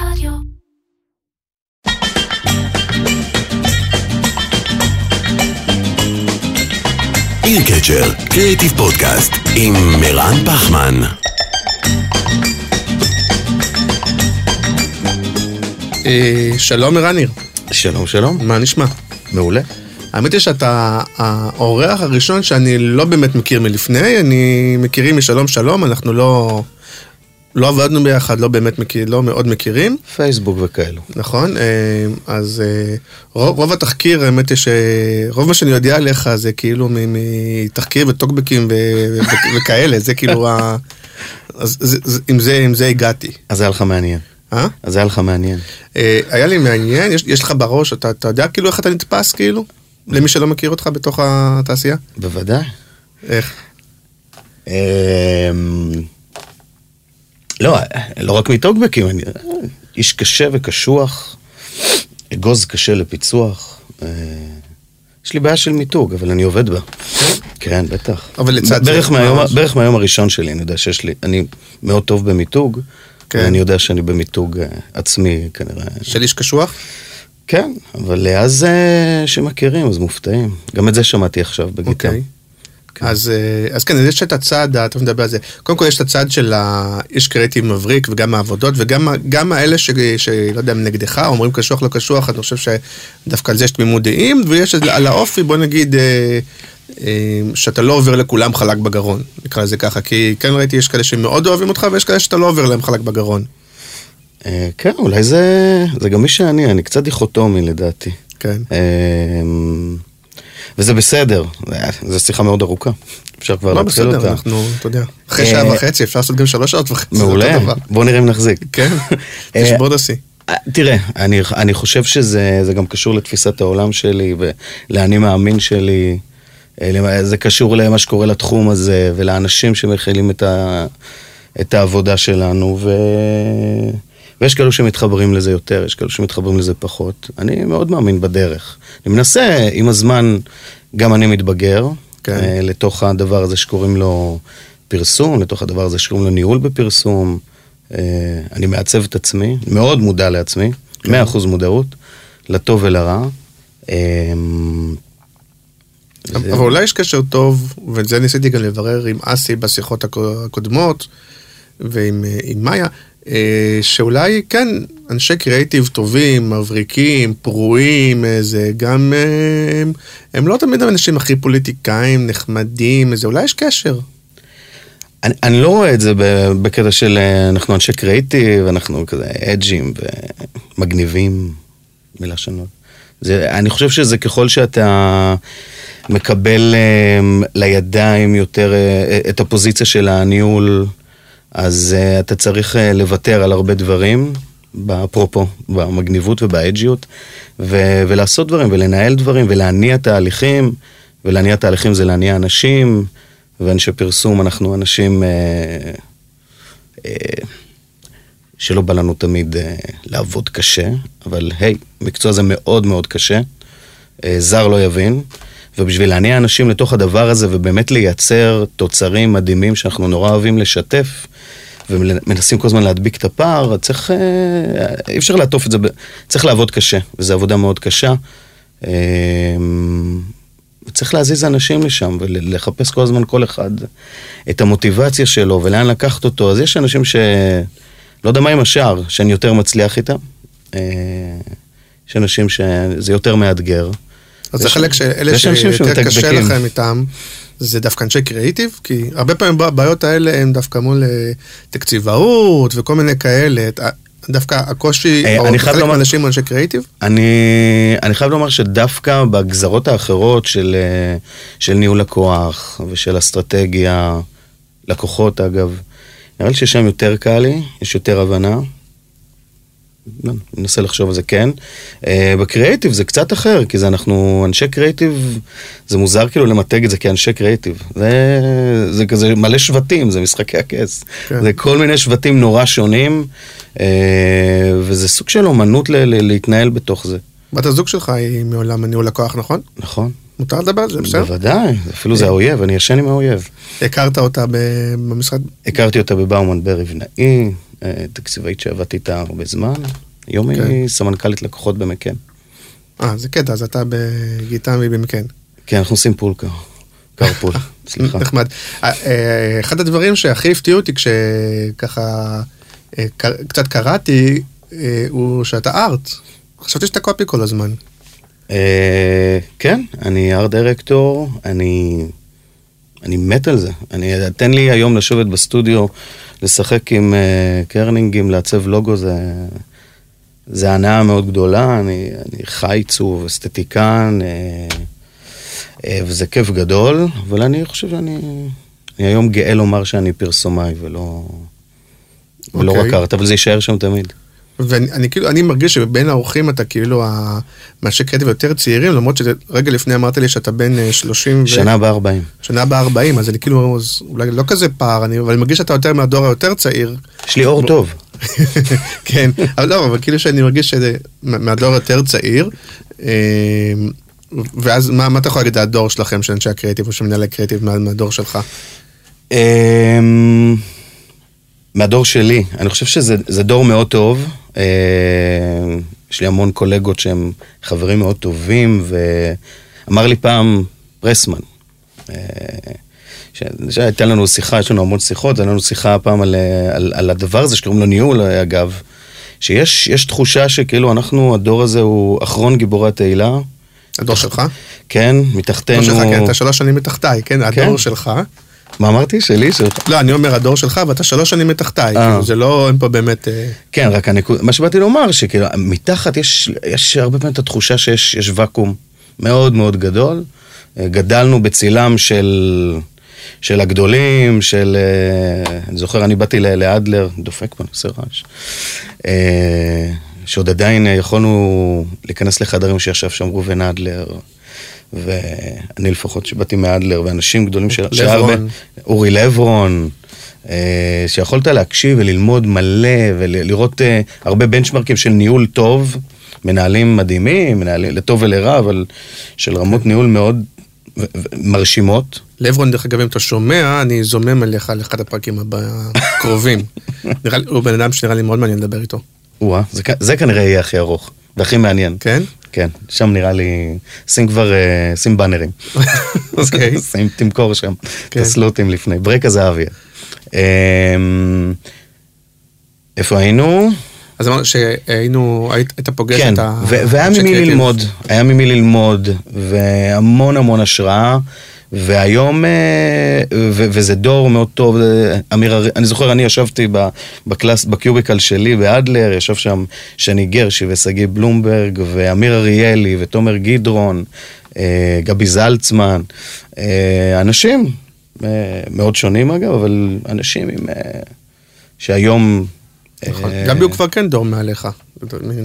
רדיו. איר קצ'ר, קריאיטיב פודקאסט, עם מרן פחמן. אה, שלום ערן ניר, שלום שלום, מה נשמע? מעולה. האמת היא שאתה האורח הראשון שאני לא באמת מכיר מלפני, אני מכירים משלום שלום, אנחנו לא, לא עבדנו ביחד, לא באמת מכיר, לא מאוד מכירים, פייסבוק וכאלו. נכון? אה, אז אה, רוב, רוב התחקיר, האמת היא שרוב מה שאני יודע עליך זה כאילו מתחקיר וטוקבקים ו- וכאלה, זה כאילו ה... אז זה, זה, עם, זה, עם זה הגעתי. אז היה לך מעניין. אה? אז היה לך מעניין. אה, היה לי מעניין, יש, יש לך בראש, אתה, אתה יודע כאילו איך אתה נתפס כאילו? למי שלא מכיר אותך בתוך התעשייה? בוודאי. איך? לא, לא רק מטוקבקים, אני איש קשה וקשוח, אגוז קשה לפיצוח. אה, יש לי בעיה של מיתוג, אבל אני עובד בה. כן, בטח. אבל לצד זה, בערך מהיום, הראשון שלי, אני יודע שיש לי, אני מאוד טוב במיתוג, כן. ואני יודע שאני במיתוג אה, עצמי כנראה. של איש קשוח? כן, אבל אז אה, שמכירים, אז מופתעים. גם את זה שמעתי עכשיו בגיטה. אוקיי. אז, אה, אז כן, אז יש את הצד, אתה מדבר על זה. קודם כל יש את הצד של האיש קריאיטיב מבריק וגם העבודות וגם גם האלה ש- שלא יודע, נגדך, אומרים קשוח לא קשוח, אני חושב שדווקא על זה יש תמימות דעים, ויש את- על האופי, בוא נגיד, אה, אה, שאתה לא עובר לכולם חלק בגרון, נקרא לזה ככה, כי כן ראיתי, יש כאלה שמאוד אוהבים אותך ויש כאלה שאתה לא עובר להם חלק בגרון. כן, אולי זה, זה גם מי שאני, אני קצת דיכוטומי לדעתי. כן. וזה בסדר, זו שיחה מאוד ארוכה. אפשר כבר לא להתחיל בסדר, אותה. אנחנו, אתה יודע, אחרי אה, שעה וחצי אפשר לעשות גם שלוש שעות וחצי, מעולה. בוא נראה אם נחזיק. כן, אה, תשבור את השיא. אה, תראה, אני, אני חושב שזה זה גם קשור לתפיסת העולם שלי ולאני מאמין שלי. זה קשור למה שקורה לתחום הזה ולאנשים שמכילים את, ה, את העבודה שלנו ו... ויש כאלו שמתחברים לזה יותר, יש כאלו שמתחברים לזה פחות. אני מאוד מאמין בדרך. אני מנסה, עם הזמן, גם אני מתבגר כן. אה, לתוך הדבר הזה שקוראים לו פרסום, לתוך הדבר הזה שקוראים לו ניהול בפרסום. אה, אני מעצב את עצמי, מאוד מודע לעצמי, 100% מודעות, לטוב ולרע. אה, זה- אבל אולי יש קשר טוב, ואת זה ניסיתי גם לברר עם אסי בשיחות הקו- הקודמות, ועם עם מאיה, שאולי כן, אנשי קריאיטיב טובים, מבריקים, פרועים, איזה, גם אה, הם, הם לא תמיד האנשים הכי פוליטיקאים, נחמדים, איזה, אולי יש קשר. אני, אני לא רואה את זה בקטע של אה, אנחנו אנשי קריאיטיב, אנחנו כזה אג'ים ומגניבים, מילה שונות. זה, אני חושב שזה ככל שאתה מקבל אה, לידיים יותר אה, את הפוזיציה של הניהול, אז אה, אתה צריך אה, לוותר על הרבה דברים, אפרופו, במגניבות ובאג'יות, ו- ולעשות דברים ולנהל דברים ולהניע תהליכים, ולהניע תהליכים זה להניע אנשים. ואנשי פרסום אנחנו אנשים אה, אה, שלא בא לנו תמיד אה, לעבוד קשה, אבל היי, מקצוע זה מאוד מאוד קשה, אה, זר לא יבין, ובשביל להניע אנשים לתוך הדבר הזה ובאמת לייצר תוצרים מדהימים שאנחנו נורא אוהבים לשתף, ומנסים כל הזמן להדביק את הפער, צריך, אה, אי אפשר לעטוף את זה, צריך לעבוד קשה, וזו עבודה מאוד קשה. אה, וצריך להזיז אנשים לשם ולחפש כל הזמן כל אחד את המוטיבציה שלו ולאן לקחת אותו. אז יש אנשים ש... לא יודע מה עם השאר, שאני יותר מצליח איתם. אה, יש אנשים שזה יותר מאתגר. אז זה חלק שאלה שיותר קשה. לכם איתם, זה דווקא אנשי קריאיטיב, כי הרבה פעמים הבעיות האלה הן דווקא מול אה, תקציבאות וכל מיני כאלה. דווקא הקושי, אה, או חלק מהאנשים אנשי קריאיטיב, אני, אני חייב לומר שדווקא בגזרות האחרות של, אה, של ניהול לקוח ושל אסטרטגיה, לקוחות אגב, נראה לי ששם יותר קל לי, יש יותר הבנה. לא, אני מנסה לחשוב על זה, כן. Uh, בקריאיטיב זה קצת אחר, כי זה אנחנו אנשי קריאיטיב, זה מוזר כאילו למתג את זה כאנשי קריאיטיב. זה, זה כזה מלא שבטים, זה משחקי הכס. כן. זה כל מיני שבטים נורא שונים, uh, וזה סוג של אומנות ל- ל- להתנהל בתוך זה. בת הזוג שלך היא מעולם הניהול לקוח, נכון? נכון? מותר לדבר על זה, בסדר? בוודאי, אפילו זה האויב, אני ישן עם האויב. הכרת אותה במשרד? הכרתי אותה בבאומן ברי ונאי, אה, תקציבאית שעבדתי איתה הרבה זמן. היום כן. היא סמנכ"לית לקוחות במקן. אה, זה קטע, אז אתה בגיטם והיא במקן. כן, אנחנו עושים פולקר. קרפול, סליחה. נחמד. אה, אה, אחד הדברים שהכי הפתיעו אותי כשככה אה, קצת קראתי, אה, הוא שאתה ארט. חשבתי שאתה קופי כל הזמן. אה, כן, אני ארט דירקטור, אני, אני מת על זה. אני, תן לי היום לשבת בסטודיו, לשחק עם אה, קרנינגים, לעצב לוגו, זה, זה הנאה מאוד גדולה. אני, אני חי עיצוב, אסתטיקן, אה, אה, וזה כיף גדול, אבל אני חושב שאני אני היום גאה לומר שאני פרסומאי ולא, ולא אוקיי. רק ארט, אבל זה יישאר שם תמיד. ואני אני כאילו, אני מרגיש שבין האורחים אתה כאילו מאנשי קרדיט יותר צעירים, למרות שרגע לפני אמרת לי שאתה בן אה, 30 ו... שנה הבאה 40. שנה הבאה 40, אז אני כאילו, אז אולי לא כזה פער, אני, אבל אני מרגיש שאתה יותר מהדור היותר צעיר. יש לי אור טוב. כן, אבל לא, אבל כאילו שאני מרגיש שזה מהדור היותר צעיר. אה, ואז מה, מה אתה יכול להגיד על הדור שלכם, של אנשי הקריאיטיב או של מנהלי קריאיטיב מה- מהדור שלך? מהדור שלי, אני חושב שזה זה דור מאוד טוב. אמ, יש לי המון קולגות שהם חברים מאוד טובים, ואמר לי פעם פרסמן, אה, שהייתה לנו שיחה, יש לנו המון שיחות, הייתה לנו שיחה פעם על, אה, על, על הדבר הזה שקוראים לו ניהול, אה, אגב, שיש יש תחושה שכאילו אנחנו, הדור הזה הוא אחרון גיבורי התהילה. הדור שלך? כן, מתחתנו... הדור שלך, כן, אתה שלוש שנים מתחתיי, כן, הדור שלך. מה אמרתי? שלי? שלך? לא, אני אומר הדור שלך, ואתה שלוש שנים מתחתיי, אה. כאילו זה לא, אין פה באמת... אה, כן, רק הנקודה, מה שבאתי לומר, שכאילו, מתחת יש, יש הרבה פעמים את התחושה שיש יש ואקום מאוד מאוד גדול. אה, גדלנו בצילם של, של הגדולים, של... אני זוכר, אני באתי לאדלר, דופק פה, אני עושה רעש. שעוד עדיין יכולנו להיכנס לחדרים שישב שם ראובן אדלר. ואני לפחות שבאתי מאדלר, ואנשים גדולים של... לברון. אורי לברון, אה, שיכולת להקשיב וללמוד מלא ולראות אה, הרבה בנצ'מרקים של ניהול טוב, מנהלים מדהימים, מנהלים לטוב ולרע, אבל של רמות ניהול מאוד מרשימות. לברון, דרך אגב, אם אתה שומע, אני זומם עליך על אחד הפרקים הקרובים. הוא בן אדם שנראה לי מאוד מעניין לדבר איתו. זה, כ- זה כנראה יהיה הכי ארוך והכי מעניין. כן? כן, שם נראה לי, שים כבר, אה, שים באנרים. אוקיי. שים, תמכור שם, כן. את הסלוטים לפני, ברק הזהביה. אמ, איפה היינו? אז אמרנו שהיינו, היית היית פוגש כן, את ה... ו- והיה ממי. ללמוד, היה ממי ללמוד, והמון המון השראה, והיום, אה, ו- וזה דור מאוד טוב, אה, אמיר, אני זוכר, אני ישבתי בקלאס, בקיוביקל שלי באדלר, ישב שם שני גרשי ושגיא בלומברג, ואמיר אריאלי, ותומר גדרון, אה, גבי זלצמן, אנשים מאוד שונים אגב, אבל אנשים עם... שהיום... נכון. גבי הוא כבר כן דור מעליך.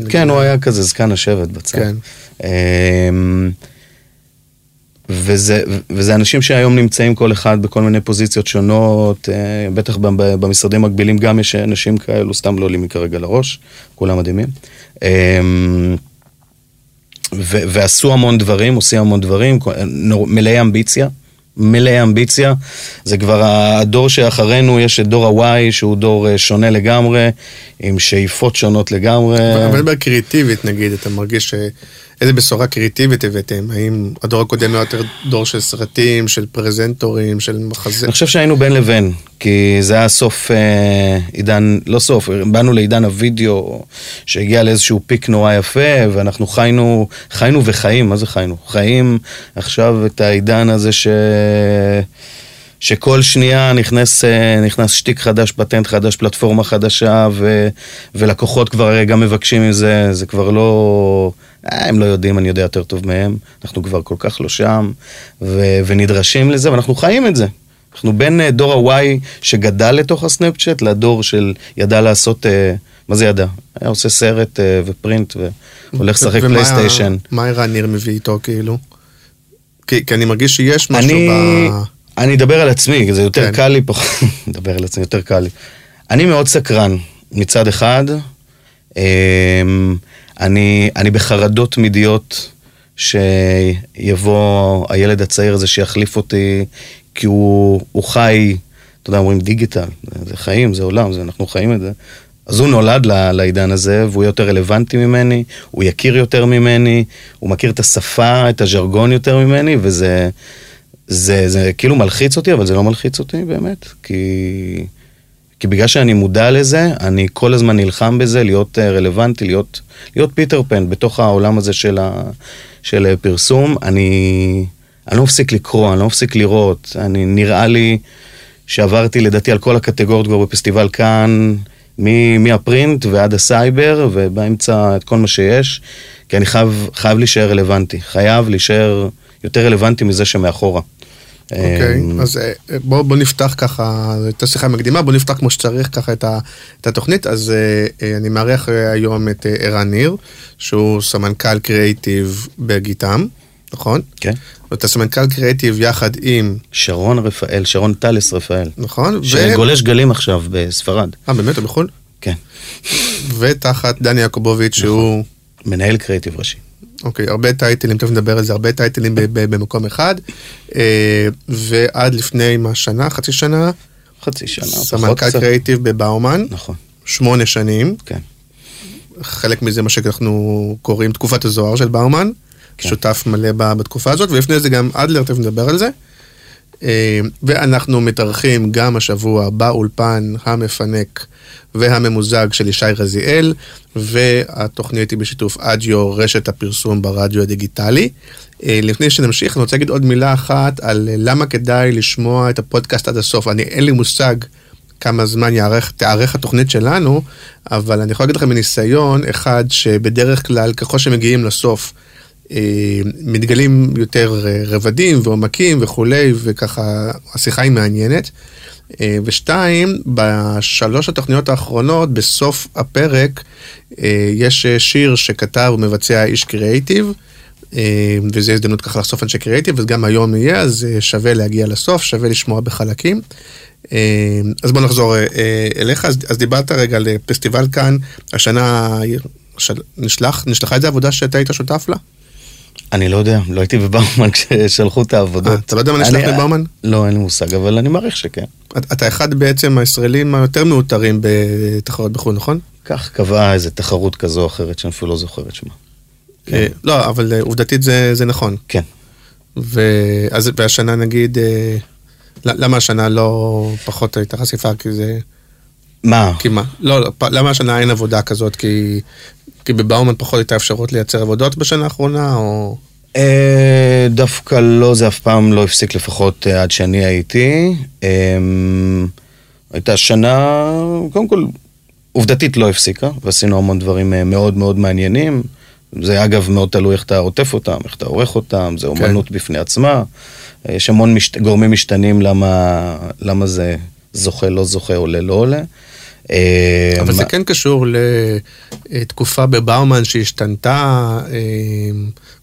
כן, הוא היה כזה זקן השבט בצד. כן. וזה, וזה אנשים שהיום נמצאים כל אחד בכל מיני פוזיציות שונות, אה, בטח במשרדים מקבילים גם יש אנשים כאלו, סתם לא עולים לי כרגע לראש, כולם מדהימים. אמ, ו- ועשו המון דברים, עושים המון דברים, מלאי אמביציה. מלאי אמביציה, זה כבר הדור שאחרינו, יש את דור ה-Y שהוא דור אה, שונה לגמרי, עם שאיפות שונות לגמרי. אבל אני מדבר קריאיטיבית נגיד, אתה מרגיש ש... איזה בשורה קריאיטיבית הבאתם? האם הדור הקודם היה יותר דור של סרטים, של פרזנטורים, של מחזה? אני חושב שהיינו בין לבין, כי זה היה סוף אה, עידן, לא סוף, באנו לעידן הוידאו שהגיע לאיזשהו פיק נורא יפה, ואנחנו חיינו, חיינו וחיים, מה זה חיינו? חיים עכשיו את העידן הזה ש... שכל שנייה נכנס, אה, נכנס שטיק חדש, פטנט חדש, פלטפורמה חדשה, ו, ולקוחות כבר הרי גם מבקשים מזה, זה כבר לא... אה, הם לא יודעים, אני יודע יותר טוב מהם, אנחנו כבר כל כך לא שם, ו, ונדרשים לזה, ואנחנו חיים את זה. אנחנו בין אה, דור ה-Y שגדל לתוך הסנאפצ'אט, לדור של ידע לעשות, אה, מה זה ידע? היה עושה סרט ופרינט, והולך לשחק ומה- פלייסטיישן. מה ערן ניר מביא איתו כאילו? כי, כי אני מרגיש שיש משהו אני, ב... אני אדבר על עצמי, זה יותר כן. קל לי, פחות, מדבר על עצמי, יותר קל לי. אני מאוד סקרן, מצד אחד, אמ, אני, אני בחרדות תמידיות שיבוא הילד הצעיר הזה שיחליף אותי, כי הוא, הוא חי, אתה יודע, אומרים דיגיטל, זה חיים, זה עולם, זה, אנחנו חיים את זה, אז הוא נולד לעידן הזה, והוא יותר רלוונטי ממני, הוא יכיר יותר ממני, הוא מכיר את השפה, את הז'רגון יותר ממני, וזה זה, זה כאילו מלחיץ אותי, אבל זה לא מלחיץ אותי באמת, כי, כי בגלל שאני מודע לזה, אני כל הזמן נלחם בזה, להיות אה, רלוונטי, להיות, להיות פיטר פן בתוך העולם הזה של, ה, של אה, פרסום. אני, אני לא מפסיק לקרוא, אני לא מפסיק לראות, אני, נראה לי שעברתי לדעתי על כל הקטגוריות כבר בפסטיבל קאן. מה print ועד הסייבר, ובאמצע את כל מה שיש, כי אני חייב, חייב להישאר רלוונטי. חייב להישאר יותר רלוונטי מזה שמאחורה. אוקיי, אמ, אז אה, בוא, בוא נפתח ככה, את השיחה מקדימה, בוא נפתח כמו שצריך ככה את, ה, את התוכנית. אז אה, אה, אני מארח אה, היום את אה, ערן ניר, שהוא סמנכ"ל קריאיטיב בגיטם, נכון? כן. ואתה סמנכ"ל קריאיטיב יחד עם, שרון רפאל, שרון טלס רפאל. נכון? ו- שגולש גלים עכשיו בספרד. אה, באמת, הוא בחו"ל? כן. ותחת דני יעקובוביץ', שהוא... מנהל קריאיטיב ראשי. אוקיי, הרבה טייטלים, תכף נדבר על זה, הרבה טייטלים במקום אחד. אה, ועד לפני מה, שנה, חצי שנה, חצי שנה, פחות סמנכ"ל קצת. קריאיטיב בבאומן, נכון, שמונה שנים. כן. חלק מזה מה שאנחנו קוראים תקופת הזוהר של באומן, כן. שותף מלא בתקופה הזאת, ולפני זה גם אדלר, תכף נדבר על זה. אה, ואנחנו מתארחים גם השבוע באולפן המפנק והממוזג של ישי רזיאל, והתוכנית היא בשיתוף אדיו, רשת הפרסום ברדיו הדיגיטלי. אה, לפני שנמשיך, אני רוצה להגיד עוד מילה אחת על למה כדאי לשמוע את הפודקאסט עד הסוף. אני, אין לי מושג כמה זמן יערך, תארך התוכנית שלנו, אבל אני יכול להגיד לכם מניסיון, אחד, שבדרך כלל ככל שמגיעים לסוף, מתגלים יותר אה, רבדים ועומקים וכולי, וככה השיחה היא מעניינת. אה, ושתיים, בשלוש התוכניות האחרונות, בסוף הפרק, אה, יש אה, שיר שכתב ומבצע איש קריאייטיב, אה, וזו הזדמנות ככה לחשוף אנשי קריאייטיב, אז גם היום יהיה, אז אה, שווה להגיע לסוף, שווה לשמוע בחלקים. אה, אז בוא נחזור אה, אה, אליך, אז, אז דיברת רגע על אה, פסטיבל כאן, השנה של, נשלח, נשלחה איזה עבודה שאתה היית שותף לה? אני לא יודע, לא הייתי בבאומן כששלחו את העבודות. אה, אתה לא יודע מה נשלח לבאומן? לא, אין לי מושג, אבל אני מעריך שכן. אתה אחד בעצם הישראלים היותר מאותרים בתחרות בחו"ל, נכון? כך קבעה איזה תחרות כזו או אחרת, שאני אפילו לא זוכר את שמה. אה, לא, אבל אה, עובדתית זה, נכון. כן. והשנה נגיד, למה השנה לא פחות הייתה חשיפה? כי זה... מה? כי מה? לא, לא, למה השנה אין עבודה כזאת? כי, כי בבאומן פחות הייתה אפשרות לייצר עבודות בשנה האחרונה, או... אה, דווקא לא, זה אף פעם לא הפסיק לפחות אה, עד שאני הייתי. אה, הייתה שנה, קודם כל, עובדתית לא הפסיקה, ועשינו המון דברים מאוד מאוד מעניינים. זה אגב מאוד תלוי איך אתה עוטף אותם, איך אתה עורך אותם, זה אומנות בפני עצמה. יש המון מש... גורמים משתנים למה, למה זה זוכה, לא זוכה, עולה, לא עולה. אה, אבל זה כן קשור לתקופה בבאומן שהשתנתה, אה,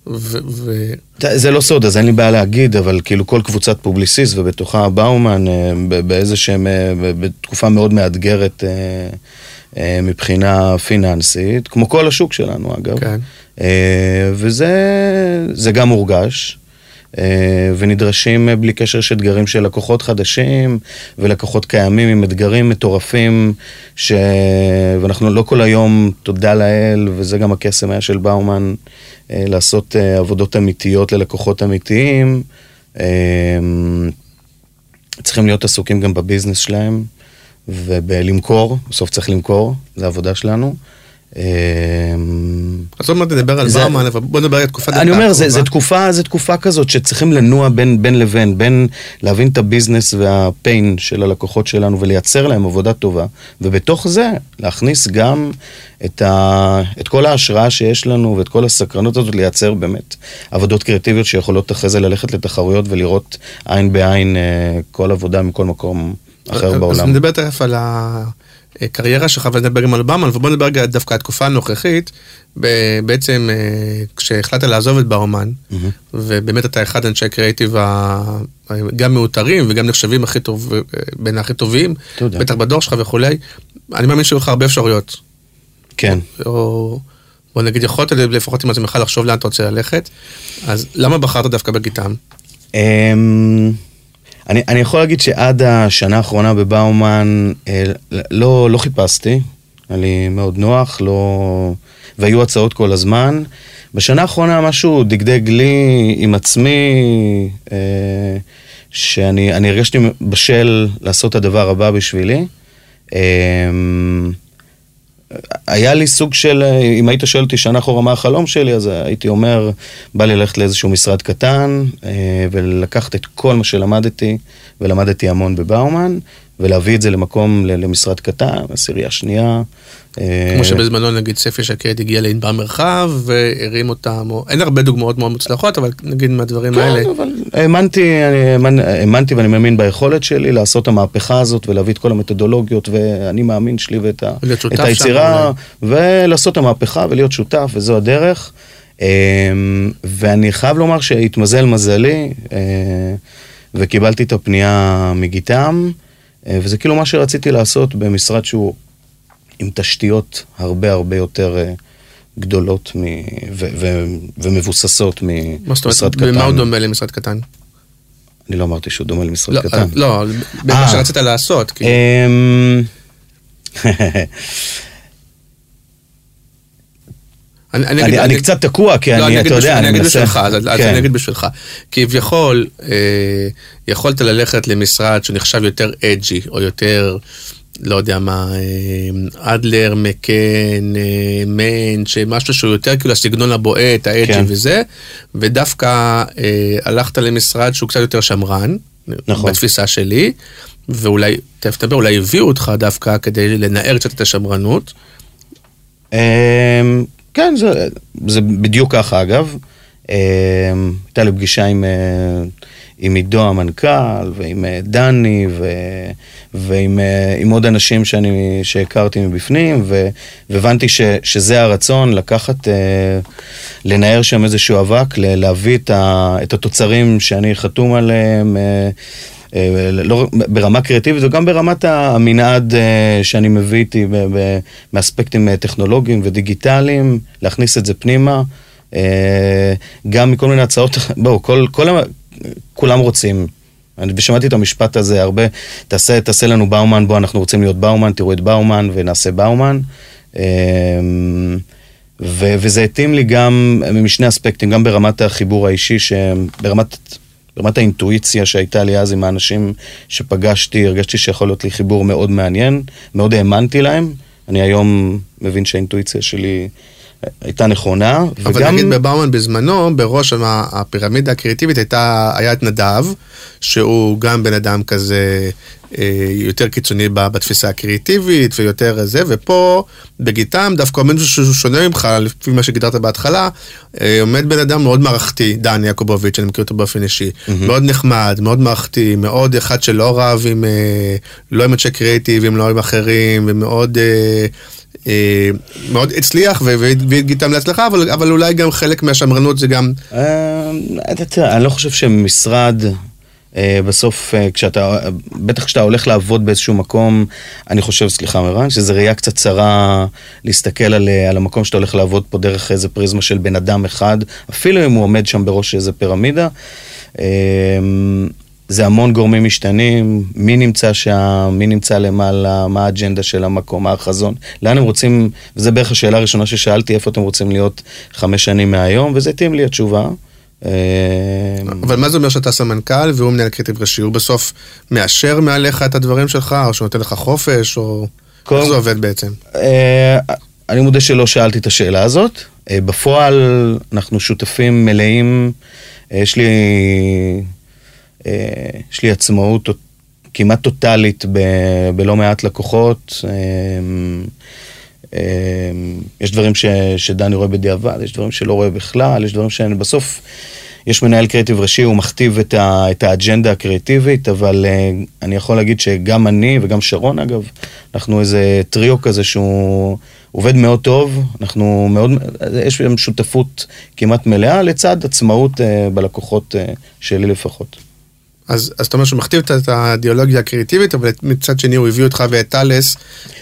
ו... זה לא סוד, אז אין לי בעיה להגיד, אבל כאילו כל קבוצת פובליסיסט ובתוכה באומן אה, באיזה שהם, בתקופה מאוד מאתגרת מבחינה פיננסית, כמו כל השוק שלנו אגב. כן. וזה זה גם מורגש. אה, ונדרשים אה, בלי קשר יש אתגרים של לקוחות חדשים ולקוחות קיימים עם אתגרים מטורפים ש... ואנחנו לא כל היום, תודה לאל, וזה גם הקסם היה של באומן, אה, לעשות עבודות אמיתיות ללקוחות אמיתיים. צריכים להיות עסוקים גם בביזנס שלהם ובלמכור, בסוף צריך למכור, זה העבודה שלנו. אה, אז עוד מעט נדבר על באומן, אבל בוא נדבר על תקופת... אני אומר. זה, תקופה, תקופה כזאת שצריכים לנוע בין, בין לבין, בין להבין את הביזנס והפיין של הלקוחות שלנו ולייצר להם עבודה טובה, ובתוך זה להכניס גם את, ה, את כל ההשראה שיש לנו ואת כל הסקרנות הזאת לייצר באמת עבודות קריאטיביות שיכולות אחרי זה ללכת לתחרויות ולראות עין בעין אה, כל עבודה מכל מקום אחר אז בעולם. נדבר תכף על הקריירה שלך ונדבר גם על באומן, ובוא נדבר רגע דווקא על התקופה הנוכחית, בעצם אה, כשהחלטת לעזוב את באומן, מהמם. ובאמת אתה אחד אנשי הקריאיטיב גם מאותרים וגם נחשבים הכי טוב, אה, בין הכי טובים, תודה. בטח בדור שלך וכולי, אני מאמין שהיו לך הרבה אפשרויות. כן. או בוא נגיד יכולת לפחות עם עצמך לחשוב לאן אתה רוצה ללכת, אז למה בחרת דווקא בגיטם? אני, אני יכול להגיד שעד השנה האחרונה בבאומן אה, לא, לא חיפשתי, היה לי מאוד נוח, לא... והיו הצעות כל הזמן. בשנה האחרונה משהו דגדג לי עם עצמי, אה, שאני אני הרגשתי בשל לעשות את הדבר הבא בשבילי. אה, היה לי סוג של, אם היית שואל אותי שנה אחורה מה החלום שלי, אז הייתי אומר, בא לי ללכת לאיזשהו משרד קטן אה, ולקחת את כל מה שלמדתי, ולמדתי המון בבאומן, ולהביא את זה למקום, למשרד קטן, עשירייה שנייה. אה, כמו שבזמנו נגיד ספי שקד הגיע לענבר מרחב והרים אותם, או אין הרבה דוגמאות מאוד מוצלחות, אבל נגיד מהדברים כן, האלה. כן, אבל האמנתי, אני האמנתי ואני מאמין ביכולת שלי לעשות את המהפכה הזאת ולהביא את כל המתודולוגיות ואני מאמין שלי ואת ה, את היצירה, ולעשות את המהפכה ולהיות שותף וזו הדרך. אה, ואני חייב לומר שהתמזל מזלי אה, וקיבלתי את הפנייה מגיטם. וזה כאילו מה שרציתי לעשות במשרד שהוא עם תשתיות הרבה הרבה יותר אה, גדולות מ... ו... ו... ומבוססות ממשרד קטן. במה הוא דומה למשרד קטן? אני לא אמרתי שהוא דומה למשרד לא, קטן. לא, במה אה. שרצית לעשות. כאילו. אמ, אני, אני, אני, אני קצת תקוע, כי לא, אני, אתה יודע, אני אגיד בשבילך, אז כן. אני אגיד בשבילך. כביכול, אה, יכולת ללכת למשרד שנחשב יותר אג'י, או יותר לא יודע מה, אה, אדלר, מקן, אה, מענץ', משהו שהוא יותר כאילו הסגנון הבועט, האג'י כן. וזה, ודווקא אה, הלכת למשרד שהוא קצת יותר שמרן, נכון. בתפיסה שלי, ואולי, תכף נדבר, אולי הביאו אותך דווקא כדי לנער קצת את השמרנות. אמ, כן, זה, זה בדיוק ככה אגב. אמ, הייתה לי פגישה עם... עם עידו המנכ"ל, ועם אה, דני, ו, ועם אה, עם עוד אנשים שאני, שהכרתי מבפנים, ו, והבנתי ש, שזה הרצון לקחת, אה, לנער שם איזשהו אבק, להביא את, ה, את התוצרים שאני חתום עליהם. לא, ברמה קריאטיבית וגם ברמת המנעד שאני מביא איתי מאספקטים טכנולוגיים ודיגיטליים, להכניס את זה פנימה. גם מכל מיני הצעות, בואו, כל, כל, כולם רוצים. אני שמעתי את המשפט הזה הרבה, תעשה, תעשה לנו באומן, בוא, אנחנו רוצים להיות באומן, תראו את באומן ונעשה באומן. אמ, ו- וזה התאים לי גם משני אספקטים, גם ברמת החיבור האישי, ברמת, ברמת האינטואיציה שהייתה לי אז עם האנשים שפגשתי, הרגשתי שיכול להיות לי חיבור מאוד מעניין, מאוד האמנתי להם. אני היום מבין שהאינטואיציה שלי הייתה נכונה. אבל וגם... נגיד בבאומן בזמנו, בראש הפירמידה הקריאטיבית הייתה, היה את נדב, שהוא גם בן אדם כזה אה, יותר קיצוני בתפיסה הקריאטיבית ויותר זה, ופה בגיטם דווקא עומד מישהו שהוא שונה ממך, לפי מה שגידרת בהתחלה, אה, עומד בן אדם מאוד מערכתי, דן יעקובוביץ', אני מכיר אותו באופן אישי, mm-hmm. מאוד נחמד, מאוד מערכתי, מאוד אחד שלא רב עם, אה, לא עם אנשי קריאטיב, לא עם אחרים, ומאוד... אה, מאוד הצליח והביא איתם להצלחה, אבל, אבל אולי גם חלק מהשמרנות זה גם... אה, תראה, אני לא חושב שמשרד... אה, בסוף, כשאתה, בטח כשאתה הולך לעבוד באיזשהו מקום, אני חושב, סליחה מרן, שזו ראייה קצת צרה להסתכל על, על המקום שאתה הולך לעבוד פה דרך איזה פריזמה של בן אדם אחד, אפילו אם הוא עומד שם בראש איזה פירמידה. זה המון גורמים משתנים, מי נמצא שם, מי נמצא למעלה, מה האג'נדה של המקום, מה החזון, לאן הם רוצים, וזו בערך השאלה הראשונה ששאלתי, איפה אתם רוצים להיות חמש שנים מהיום, וזה התאים לי התשובה. אה, אבל מה זה אומר שאתה סמנכ"ל והוא מנהל קריטי ראשי? הוא בסוף מאשר מעליך את הדברים שלך, או שהוא נותן לך חופש, או... איך זה עובד בעצם? אה, אני מודה שלא שאלתי את השאלה הזאת. אה, בפועל אנחנו שותפים מלאים, יש לי יש לי עצמאות כמעט טוטאלית ב- בלא מעט לקוחות. אה, אה, יש דברים ש, שדני רואה בדיעבד, יש דברים שלא רואה בכלל, יש דברים שאני בסוף... יש מנהל קריאיטיב ראשי, הוא מכתיב את, ה, את האג'נדה הקריאיטיבית, אבל אני יכול להגיד שגם אני וגם שרון אגב, אנחנו איזה טריו כזה שהוא עובד מאוד טוב, אנחנו מאוד, יש שותפות כמעט מלאה לצד עצמאות בלקוחות שלי לפחות. אז, אז אתה אומר שהוא מכתיב את האידיאולוגיה הקריאיטיבית, אבל מצד שני הוא הביא אותך ואת טאלס,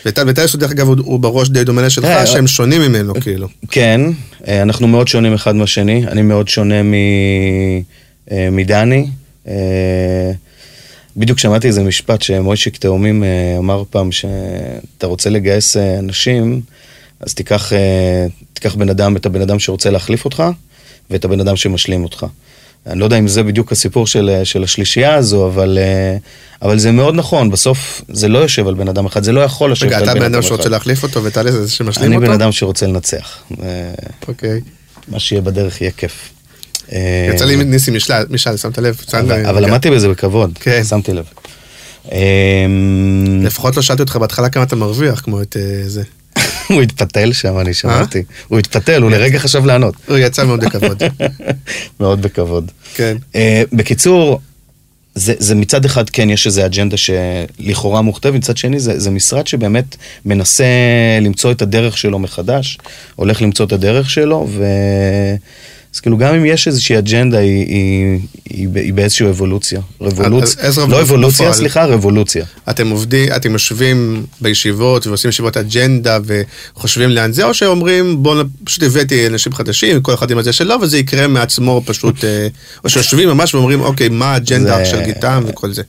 וטאלס הוא דרך אגב הוא בראש די דומה לשלך, אה, שהם שונים ממנו כאילו. כן, אה, אנחנו מאוד שונים אחד מהשני, אני מאוד שונה מ, אה, מדני. בדיוק שמעתי איזה משפט שמוישיק תאומים אה, אמר פעם, שאתה רוצה לגייס אה, אנשים, אז תיקח, אה, תיקח בן אדם, את הבן אדם שרוצה להחליף אותך, ואת הבן אדם שמשלים אותך. אני לא יודע אם זה בדיוק הסיפור של, של השלישייה הזו, אבל, אה, אבל זה מאוד נכון, בסוף זה לא יושב על בן אדם אחד, זה לא יכול לשבת רגע, על בן אתה אדם אחד. בן אדם שרוצה להחליף אותו וטלי זה שמשלים אני אותו? בן אדם שרוצה לנצח. אה, אוקיי. מה שיהיה בדרך יהיה כיף. אה, יצא לי ניסים משל, שמת לב? אבל, למדתי בזה בכבוד, כן. שמתי לב. אה, לפחות לא שאלתי אותך בהתחלה כמה אתה מרוויח, כמו את אה, זה. הוא התפתל שם, אני שמעתי. אה? הוא התפתל, הוא לרגע חשב לענות. הוא יצא מאוד בכבוד. מאוד בכבוד. כן. אה, בקיצור, זה, זה מצד אחד כן יש איזו אג'נדה שלכאורה מוכתבת, מצד שני זה, זה משרד שבאמת מנסה למצוא את הדרך שלו מחדש, הולך למצוא את הדרך שלו, ו... אז כאילו גם אם יש איזושהי אג'נדה, היא, היא, היא, היא באיזושהי אבולוציה. רבולוציה, אז- אז לא אבולוציה, בפועל. סליחה, רבולוציה. אתם עובדים, אתם יושבים בישיבות ועושים ישיבות אג'נדה וחושבים לאן זה, או שאומרים בואו, פשוט הבאתי אנשים חדשים, כל אחד עם הזה שלו, וזה יקרה מעצמו פשוט, אה, או שיושבים ממש ואומרים, אוקיי, מה האג'נדה זה- של גיטם וכל זה.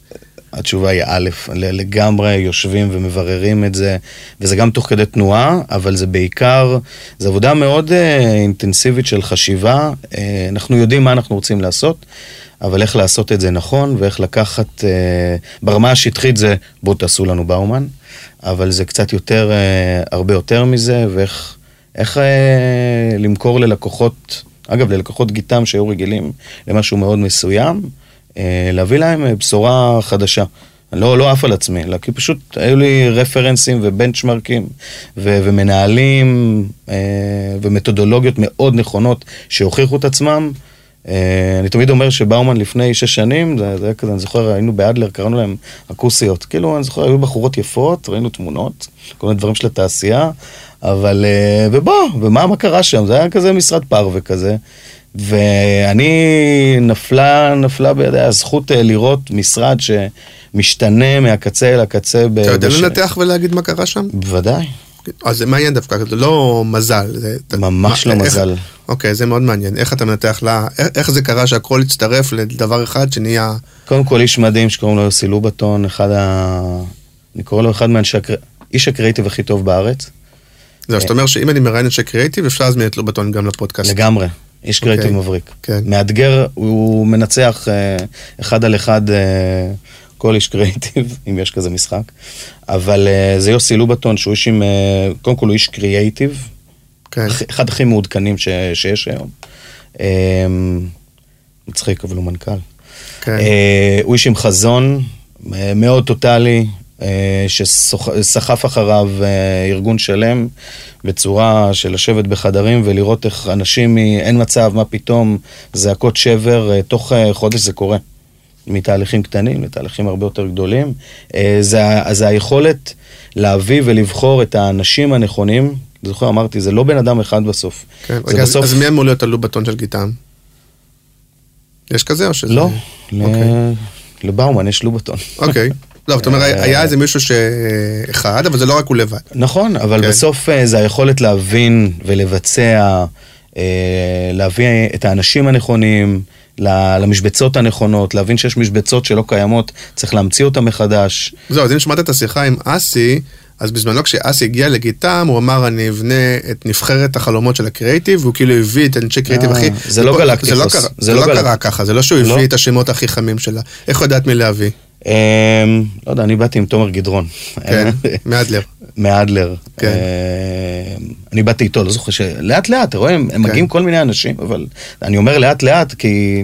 התשובה היא א', לגמרי יושבים ומבררים את זה, וזה גם תוך כדי תנועה, אבל זה בעיקר, זו עבודה מאוד אה, אינטנסיבית של חשיבה. אה, אנחנו יודעים מה אנחנו רוצים לעשות, אבל איך לעשות את זה נכון, ואיך לקחת, אה, ברמה השטחית זה בואו תעשו לנו באומן, אבל זה קצת יותר, אה, הרבה יותר מזה, ואיך איך, אה, למכור ללקוחות, אגב, ללקוחות גיטם שהיו רגילים למשהו מאוד מסוים, להביא להם אה, בשורה חדשה. לא, לא עף על עצמי, אלא כי פשוט היו לי רפרנסים ובנצ'מרקים ו- ומנהלים אה, ומתודולוגיות מאוד נכונות שהוכיחו את עצמם. אה, אני תמיד אומר שבאומן לפני שש שנים, זה, זה היה כזה, אני זוכר, היינו באדלר, קראנו להם אקוסיות. כאילו, אני זוכר, היו בחורות יפות, ראינו תמונות, כל מיני דברים של התעשייה, אבל, אה, ובוא, ומה מה קרה שם? זה היה כזה משרד פרווה כזה. ואני, נפלה, נפלה בידי הזכות אה, לראות משרד שמשתנה מהקצה אל הקצה. אתה יודע לנתח ולהגיד מה קרה שם? בוודאי, אז זה מעניין דווקא, זה לא מזל. זה, ממש מה- לא איך- מזל. אוקיי, זה מאוד מעניין. איך אתה מנתח לה, איך, איך זה קרה שהכל הצטרף לדבר אחד שנהיה... קודם כל איש מדהים שקוראים לו יוסי לובטון, אחד ה... אני קורא לו אחד מאנשי. איש הקריאיטיב הכי טוב בארץ. זהו, זאת אומרת שאם אני מראיין אנשי קריאיטיב, אפשר להזמין את לובטון גם לפודקאסט. לגמרי. איש קריאיטיב אוקיי. מבריק. כן. מאתגר, הוא מנצח אה, אחד על אחד אה, כל איש קריאיטיב, אם יש כזה משחק. אבל אה, זה יוסי לובטון, שהוא איש עם... אה, קודם כל הוא איש קריאיטיב, כן. הכי- אחד הכי מעודכנים ש, שיש היום. אה, מצחיק, אבל הוא מנכ"ל. כן. אה, הוא איש עם חזון אה, מאוד טוטאלי, שסחף אחריו אה, ארגון שלם בצורה של לשבת בחדרים ולראות איך אנשים מ"אין מצב, מה פתאום", זעקות שבר, אה, תוך אה, חודש זה קורה. מתהליכים קטנים לתהליכים הרבה יותר גדולים. אה, זה, זה היכולת להביא ולבחור את האנשים הנכונים. זוכר, אמרתי, זה לא בן אדם אחד בסוף. כן. רגע, בסוף... אז מי אמור להיות הלובטון של גיטם? יש כזה או שזה... לא, ל- אוקיי. לבאומן יש לובטון. אוקיי. לא, זאת אומרת, אה, היה איזה מישהו שאחד, אבל זה לא רק הוא לבד. נכון, אבל כן. בסוף אה, זה היכולת להבין ולבצע, אה, להביא את האנשים הנכונים למשבצות הנכונות, להבין שיש משבצות שלא קיימות, צריך להמציא אותן מחדש. זהו, אז אם שמעת את השיחה עם אסי, אז בזמנו כשאסי הגיע לגיטם, הוא אמר, אני אבנה את נבחרת החלומות של הקריאיטיב, והוא כאילו הביא את אנשי קריאיטיב אה, הכי... זה לא גלקטיקוס, זה לא קרה- לא לא. ככה, זה לא שהוא לא? הביא את השמות הכי חמים שלה. איך הוא ידעת מי להביא? אה, לא יודע, אני באתי עם תומר גדרון. כן, מאדלר. מאדלר. כן. אה, אני באתי איתו, לא זוכר שלאט לאט, אתה רואה, הם הם כן. מגיעים כל מיני אנשים, אבל אני אומר לאט לאט כי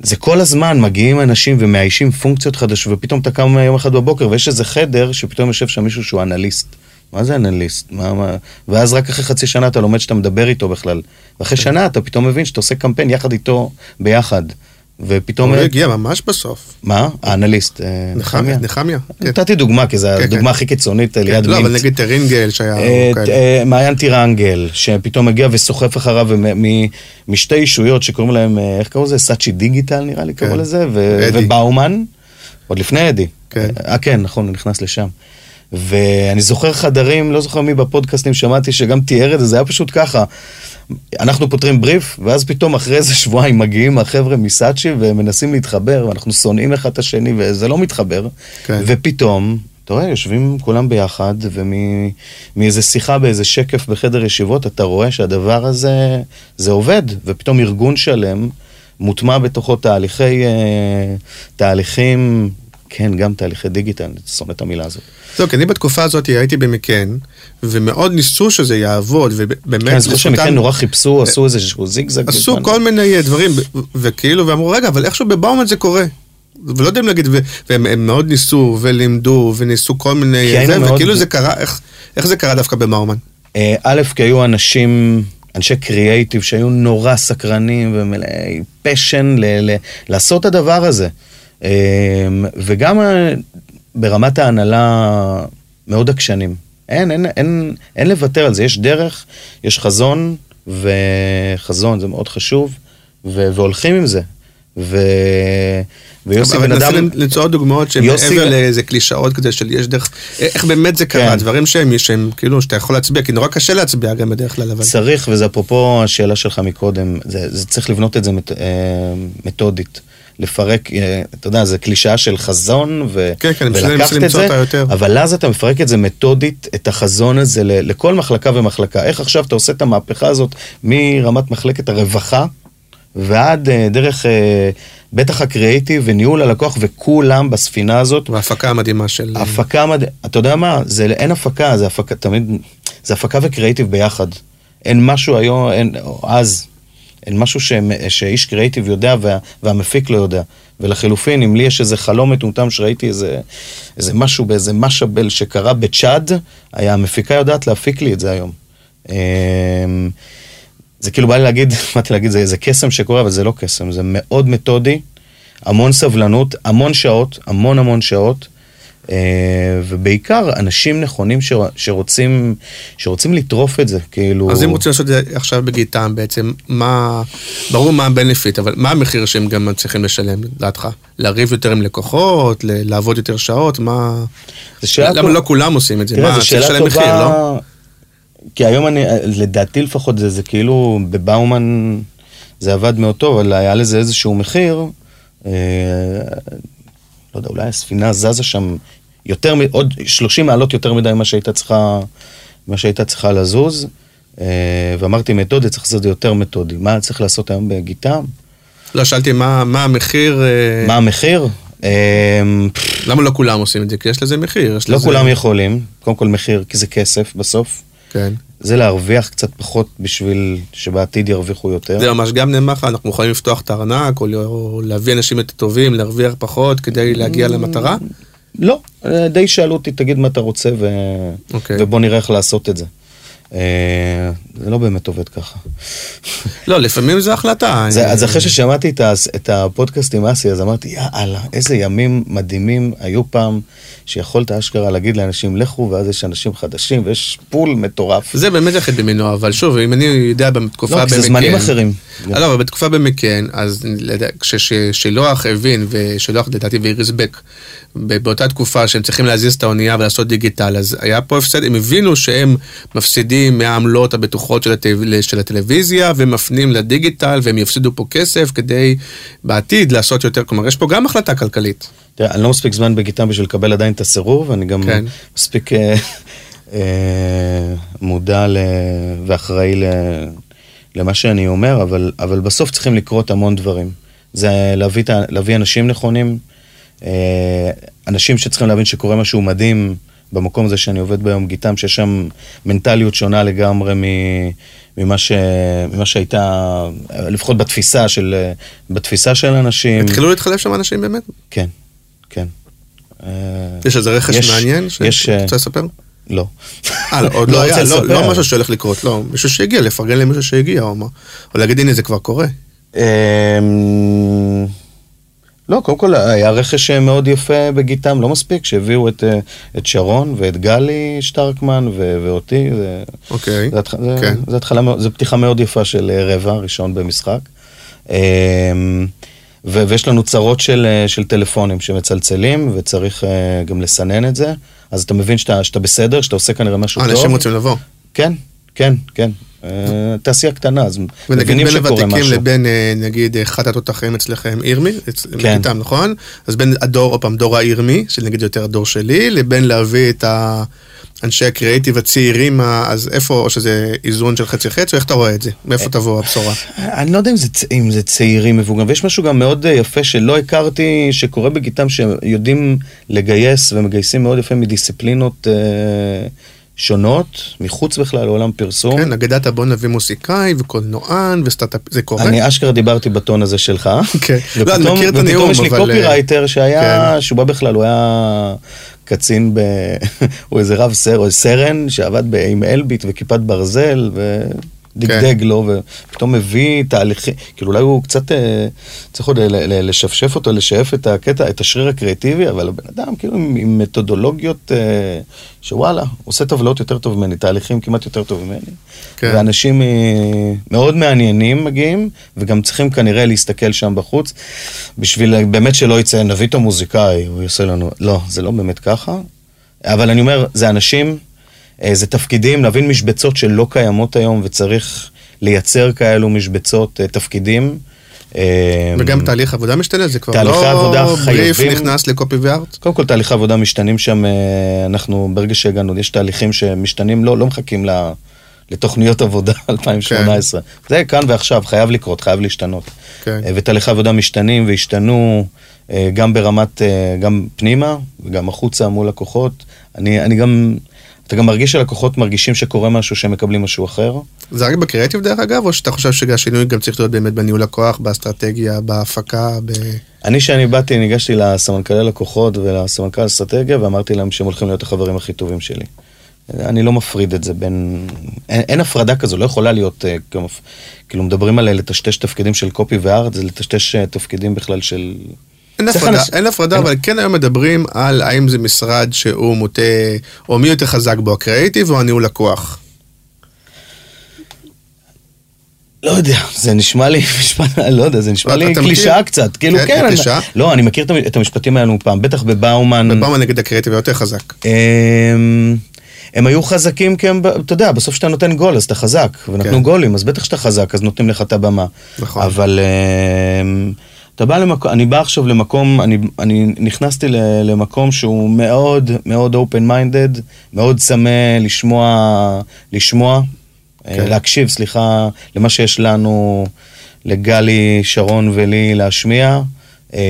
זה כל הזמן מגיעים אנשים ומאיישים פונקציות חדשות, ופתאום אתה קם יום אחד בבוקר ויש איזה חדר שפתאום יושב שם מישהו שהוא אנליסט. מה זה אנליסט? מה, מה... ואז רק אחרי חצי שנה אתה לומד שאתה מדבר איתו בכלל. ואחרי שנה אתה פתאום מבין שאתה עושה קמפיין יחד איתו ביחד. ופתאום... הוא הגיע ממש בסוף. מה? האנליסט. אה, נחמיה. נחמיה. כן. נתתי דוגמה, כי זו כן, הדוגמה כן. הכי קיצונית ליד כן, מינט. לא, אבל נגיד טרינגל שהיה... אה. אה, מעיין טירנגל, שפתאום מגיע וסוחף אחריו משתי אישויות שקוראים להם, איך קראו לזה? סאצ'י דיגיטל נראה לי קראו. לזה. ובאומן, עוד לפני אדי. כן. אה, כן, נכון, הוא נכנס לשם. ואני זוכר חדרים, לא זוכר מי בפודקאסטים שמעתי שגם תיאר את זה, זה היה פשוט ככה. אנחנו פותרים בריף, ואז פתאום אחרי איזה שבועיים מגיעים החבר'ה מסאצ'י ומנסים להתחבר, ואנחנו שונאים אחד את השני, וזה לא מתחבר. כן. ופתאום, אתה רואה, יושבים כולם ביחד, ומאיזה שיחה באיזה שקף בחדר ישיבות, אתה רואה שהדבר הזה, זה עובד, ופתאום ארגון שלם מוטמע בתוכו תהליכי, אה, תהליכים, כן, גם תהליכי דיגיטל, אני שונא את המילה הזאת. זהו, כי אני בתקופה הזאת הייתי במקן, ומאוד ניסו שזה יעבוד, ובאמת... כן, אני זוכר שהם לזכותם- כן נורא חיפשו, עשו איזשהו זיגזג. עשו. כל מיני דברים, וכאילו, ואמרו, רגע, אבל איכשהו בבאומן זה קורה. ולא יודעים להגיד, והם הם מאוד ניסו, ולימדו, וניסו כל מיני... זה, מאוד- וכאילו זה קרה, איך, איך זה קרה דווקא במאומן? אה, א', כי היו אנשים, אנשי קריאייטיב שהיו נורא סקרנים ומלאי פשן ל- ל- לעשות את הדבר הזה. אה, וגם אה, ברמת ההנהלה מאוד עקשנים. אין, אין, אין, אין לוותר על זה, יש דרך, יש חזון, וחזון זה מאוד חשוב, ו- והולכים עם זה. ו... ויוסי אבל בן אדם... למצוא עוד דוגמאות שהן יוסי מעבר לאיזה קלישאות כזה של יש דרך, איך באמת זה קרה, כן. דברים שהם, שהם כאילו, שאתה יכול להצביע, כי נורא קשה להצביע גם בדרך כלל, אבל... צריך, וזה אפרופו השאלה שלך מקודם, זה, זה צריך לבנות את זה מת, אה, מתודית. לפרק, אה, אתה יודע, זה קלישאה של חזון, ו, כן, כן, ולקחת את זה, יותר. אבל אז אתה מפרק את זה מתודית, את החזון הזה ל, לכל מחלקה ומחלקה. איך עכשיו אתה עושה את המהפכה הזאת מרמת מחלקת הרווחה ועד אה, דרך אה, בטח הקריאיטיב וניהול הלקוח, וכולם בספינה הזאת וההפקה המדהימה של... הפקה מד... אתה יודע מה? זה אין הפקה, זה הפקה, תמיד... זה הפקה וקריאיטיב ביחד. אין משהו היום, אין, אז, אין משהו ש... שאיש קריאיטיב יודע וה... והמפיק לא יודע. ולחילופין, אם לי יש איזה חלום מטומטם שראיתי איזה, איזה משהו באיזה משאבל שקרה בצ'אד, היה המפיקה יודעת להפיק לי את זה היום. אמ, זה כאילו בא לי להגיד, באתי להגיד, זה, זה קסם שקורה, אבל זה לא קסם, זה מאוד מתודי, המון סבלנות, המון שעות, המון המון שעות, ובעיקר אנשים נכונים ש, שרוצים, שרוצים לטרוף את זה, כאילו... אז אם רוצים לעשות את זה עכשיו בגיטם בעצם, מה, ברור מה הבנפיט, אבל מה המחיר שהם גם צריכים לשלם, לדעתך? לריב יותר עם לקוחות, ל- לעבוד יותר שעות, מה... זו שאלה למה כל- לא כולם עושים את זה? תראה, מה, זו צריך שאלה לשלם טובה, מחיר, לא? כי היום אני, לדעתי לפחות זה, זה כאילו, בבאומן זה עבד מאוד טוב, אבל היה לזה איזשהו מחיר. לא יודע, אולי הספינה זזה שם יותר, עוד 30 מעלות יותר מדי ממה שהייתה צריכה, ממה שהייתה צריכה לזוז. אה, ואמרתי מתודי, צריך לעשות את זה יותר מתודי. מה צריך לעשות היום בגיטם? לא, שאלתי מה מה המחיר, אה, מה המחיר? אה, למה לא כולם עושים את זה? כי יש לזה מחיר. לא לזה- כולם יכולים, קודם כל מחיר, כי זה כסף בסוף. כן. זה להרוויח קצת פחות בשביל שבעתיד ירוויחו יותר. זה ממש גם נאמר לך, אנחנו יכולים לפתוח את הארנק, או להביא אנשים יותר טובים, להרוויח פחות כדי להגיע למטרה? לא, אה, די שאלו אותי, תגיד מה אתה רוצה ו... אוקיי. ובוא נראה איך לעשות את זה. אה, זה לא באמת עובד ככה. לא, לפעמים זו החלטה. זה, אז אחרי ששמעתי את, את הפודקאסט עם אסי, אז אמרתי, יאללה, איזה ימים מדהימים היו פעם, שיכולת אשכרה להגיד לאנשים, לכו, ואז יש אנשים חדשים, ויש פול מטורף. זה באמת יחיד במינו, אבל שוב, אם אני יודע בתקופה לא, כי זה זמנים אחרים. לא, אבל בתקופה במקן, אז כששילוח הבין, ושילוח לדעתי ואיריס בק, באותה תקופה שהם צריכים להזיז את האונייה ולעשות דיגיטל, אז היה פה הפסד, הם הבינו שהם מפסידים מהעמלות הבטוחות של, הטל... של הטלוויזיה, ומפנים לדיגיטל, והם יפסידו פה כסף כדי בעתיד לעשות יותר, כלומר, יש פה גם החלטה כלכלית. תראה, אני לא מספיק זמן בגיטם בשביל לקבל עדיין את הסירוב, אני גם כן. מספיק אה, אה, מודע ל... ואחראי ל... למה שאני אומר, אבל, אבל בסוף צריכים לקרות המון דברים. זה להביא, להביא אנשים נכונים, אה, אנשים שצריכים להבין שקורה משהו מדהים במקום הזה שאני עובד ביום גיטם, שיש שם מנטליות שונה לגמרי. ממה, ש... ממה שהייתה, לפחות בתפיסה של, בתפיסה של אנשים. התחילו להתחלף שם אנשים באמת? כן, כן. אה, יש איזה רכש יש- מעניין שאתה אה, רוצה לספר? לא. אה, לא, עוד לא לא היה, לא-. לא משהו שהולך לקרות, לא, מישהו שהגיע, לפרגן למישהו שהגיע, או מה. או להגיד, הנה, זה כבר קורה. אמ, לא, קודם כל היה רכש מאוד יפה בגיטם, לא מספיק, שהביאו את, אה, את שרון ואת גלי שטרקמן ו- ואותי. זה, אוקיי, זה, התח- זה, כן. זה, התחלה, זה פתיחה מאוד יפה של אה, רבע ראשון במשחק. אמ, ו- ויש לנו צרות של, אה, של טלפונים שמצלצלים, וצריך אה, גם לסנן את זה. אז אתה מבין שאתה, שאתה בסדר, שאתה עושה כנראה משהו אה, טוב. אנשים רוצים לבוא. כן, כן, כן. אה, תעשייה קטנה, אז ונגיד מבינים בין שקורה משהו. לבין אה, נגיד אחד התותחים אצלכם ירמי, אצ- כן. בכיתם נכון? אז בין הדור, עוד פעם, דור הירמי, שנגיד יותר הדור שלי, לבין להביא את האנשי הקריאיטיב הצעירים, אז איפה, או שזה איזון של חצי חצי, או איך אתה רואה את זה? מאיפה תבוא הבשורה? אני לא יודע אם זה, אם זה צעירים מבוגרים, ויש משהו גם מאוד אה, יפה שלא הכרתי, שקורה בגיתם, שיודעים לגייס ומגייסים מאוד יפה מדיסציפלינות אה, שונות, מחוץ בכלל לעולם פרסום. כן, אגדת בוא נביא מוזיקאי וקולנוען וסטארט-אפ, זה קורה? אני אשכרה דיברתי בטון הזה שלך. כן. לא, אני מכיר את הנאום, ופתאום יש לי אבל, קופירייטר שהיה, כן. שהוא בא בכלל, הוא היה קצין ב... הוא איזה רב סר, או סרן, שעבד עם אלביט וכיפת ברזל, ודגדג כן. לו, ופתאום מביא תהליכים, כאילו אולי הוא קצת אה, צריך עוד ל- ל- לשפשף אותו, לשאף את הקטע, את השריר הקריאטיבי, אבל הבן אדם כאילו עם, עם מתודולוגיות אה, שוואלה, עושה טבלאות יותר טוב ממני, תהליכים כמעט יותר טוב ממני. כן. ואנשים אה, מאוד מעניינים מגיעים, וגם צריכים כנראה להסתכל שם בחוץ, בשביל באמת שלא יצא, נביא את המוזיקאי, הוא יעשה לנו, לא, זה לא באמת ככה. אבל אני אומר, זה אנשים, אה, זה תפקידים, להבין משבצות שלא קיימות היום, וצריך לייצר כאלו משבצות, אה, תפקידים. אה, וגם תהליך עבודה משתנה, זה כבר לא בריף חייבים- נכנס לקופי וארט? קודם כל תהליכי עבודה משתנים שם, אה, אנחנו ברגע שהגענו, יש תהליכים שמשתנים, לא, לא מחכים ל, לתוכניות עבודה 2018. זה כאן ועכשיו, חייב לקרות, חייב להשתנות. כן. אה, ותהליכי עבודה משתנים והשתנו אה, גם ברמת, אה, גם פנימה וגם החוצה מול לקוחות. אני, אני גם, אתה גם מרגיש שלקוחות מרגישים שקורה משהו שהם מקבלים משהו אחר. זה רק בקריאיטיב דרך אגב, או שאתה חושב שהשינוי גם צריך להיות באמת בניהול הכוח, באסטרטגיה, בהפקה, ב... אני, כשאני באתי, ניגשתי לסמנכ"לי לקוחות ולסמנכ"ל אסטרטגיה ואמרתי להם שהם הולכים להיות החברים הכי טובים שלי. אני לא מפריד את זה בין... אין, אין הפרדה כזו, לא יכולה להיות... אה, כמו, כאילו, מדברים על לטשטש תפקידים של קופי וארט, זה לטשטש אה, תפקידים בכלל של... אין הפרדה, אנש- אין הפרדה, אין- אבל כן היום מדברים על האם זה משרד שהוא מוטה, או מי יותר חזק בו, הקריאיטיב או הניהול לקוח. לא יודע, זה נשמע לי, משפט, לא יודע, זה נשמע לי? קלישאה קצת. כאילו, כן, כן, אני-? לא, אני מכיר את המ- את המשפטים האלו פעם, בטח בבאומן. ובאומן נגד הקריאיטיב יותר חזק. הם, הם היו חזקים כי הם, אתה יודע, בסוף כשאתה נותן גול אז אתה חזק, ונתנו כן. גולים, אז בטח שאתה חזק, אז נותנים לך את הבמה. נכון. אבל הם, אתה בא למקום, אני בא עכשיו למקום, אני, אני נכנסתי ל- למקום שהוא מאוד מאוד open minded, מאוד צמא לשמוע, לשמוע, כן. אה, להקשיב, סליחה, למה שיש לנו, לגלי, שרון ולי להשמיע. אמ,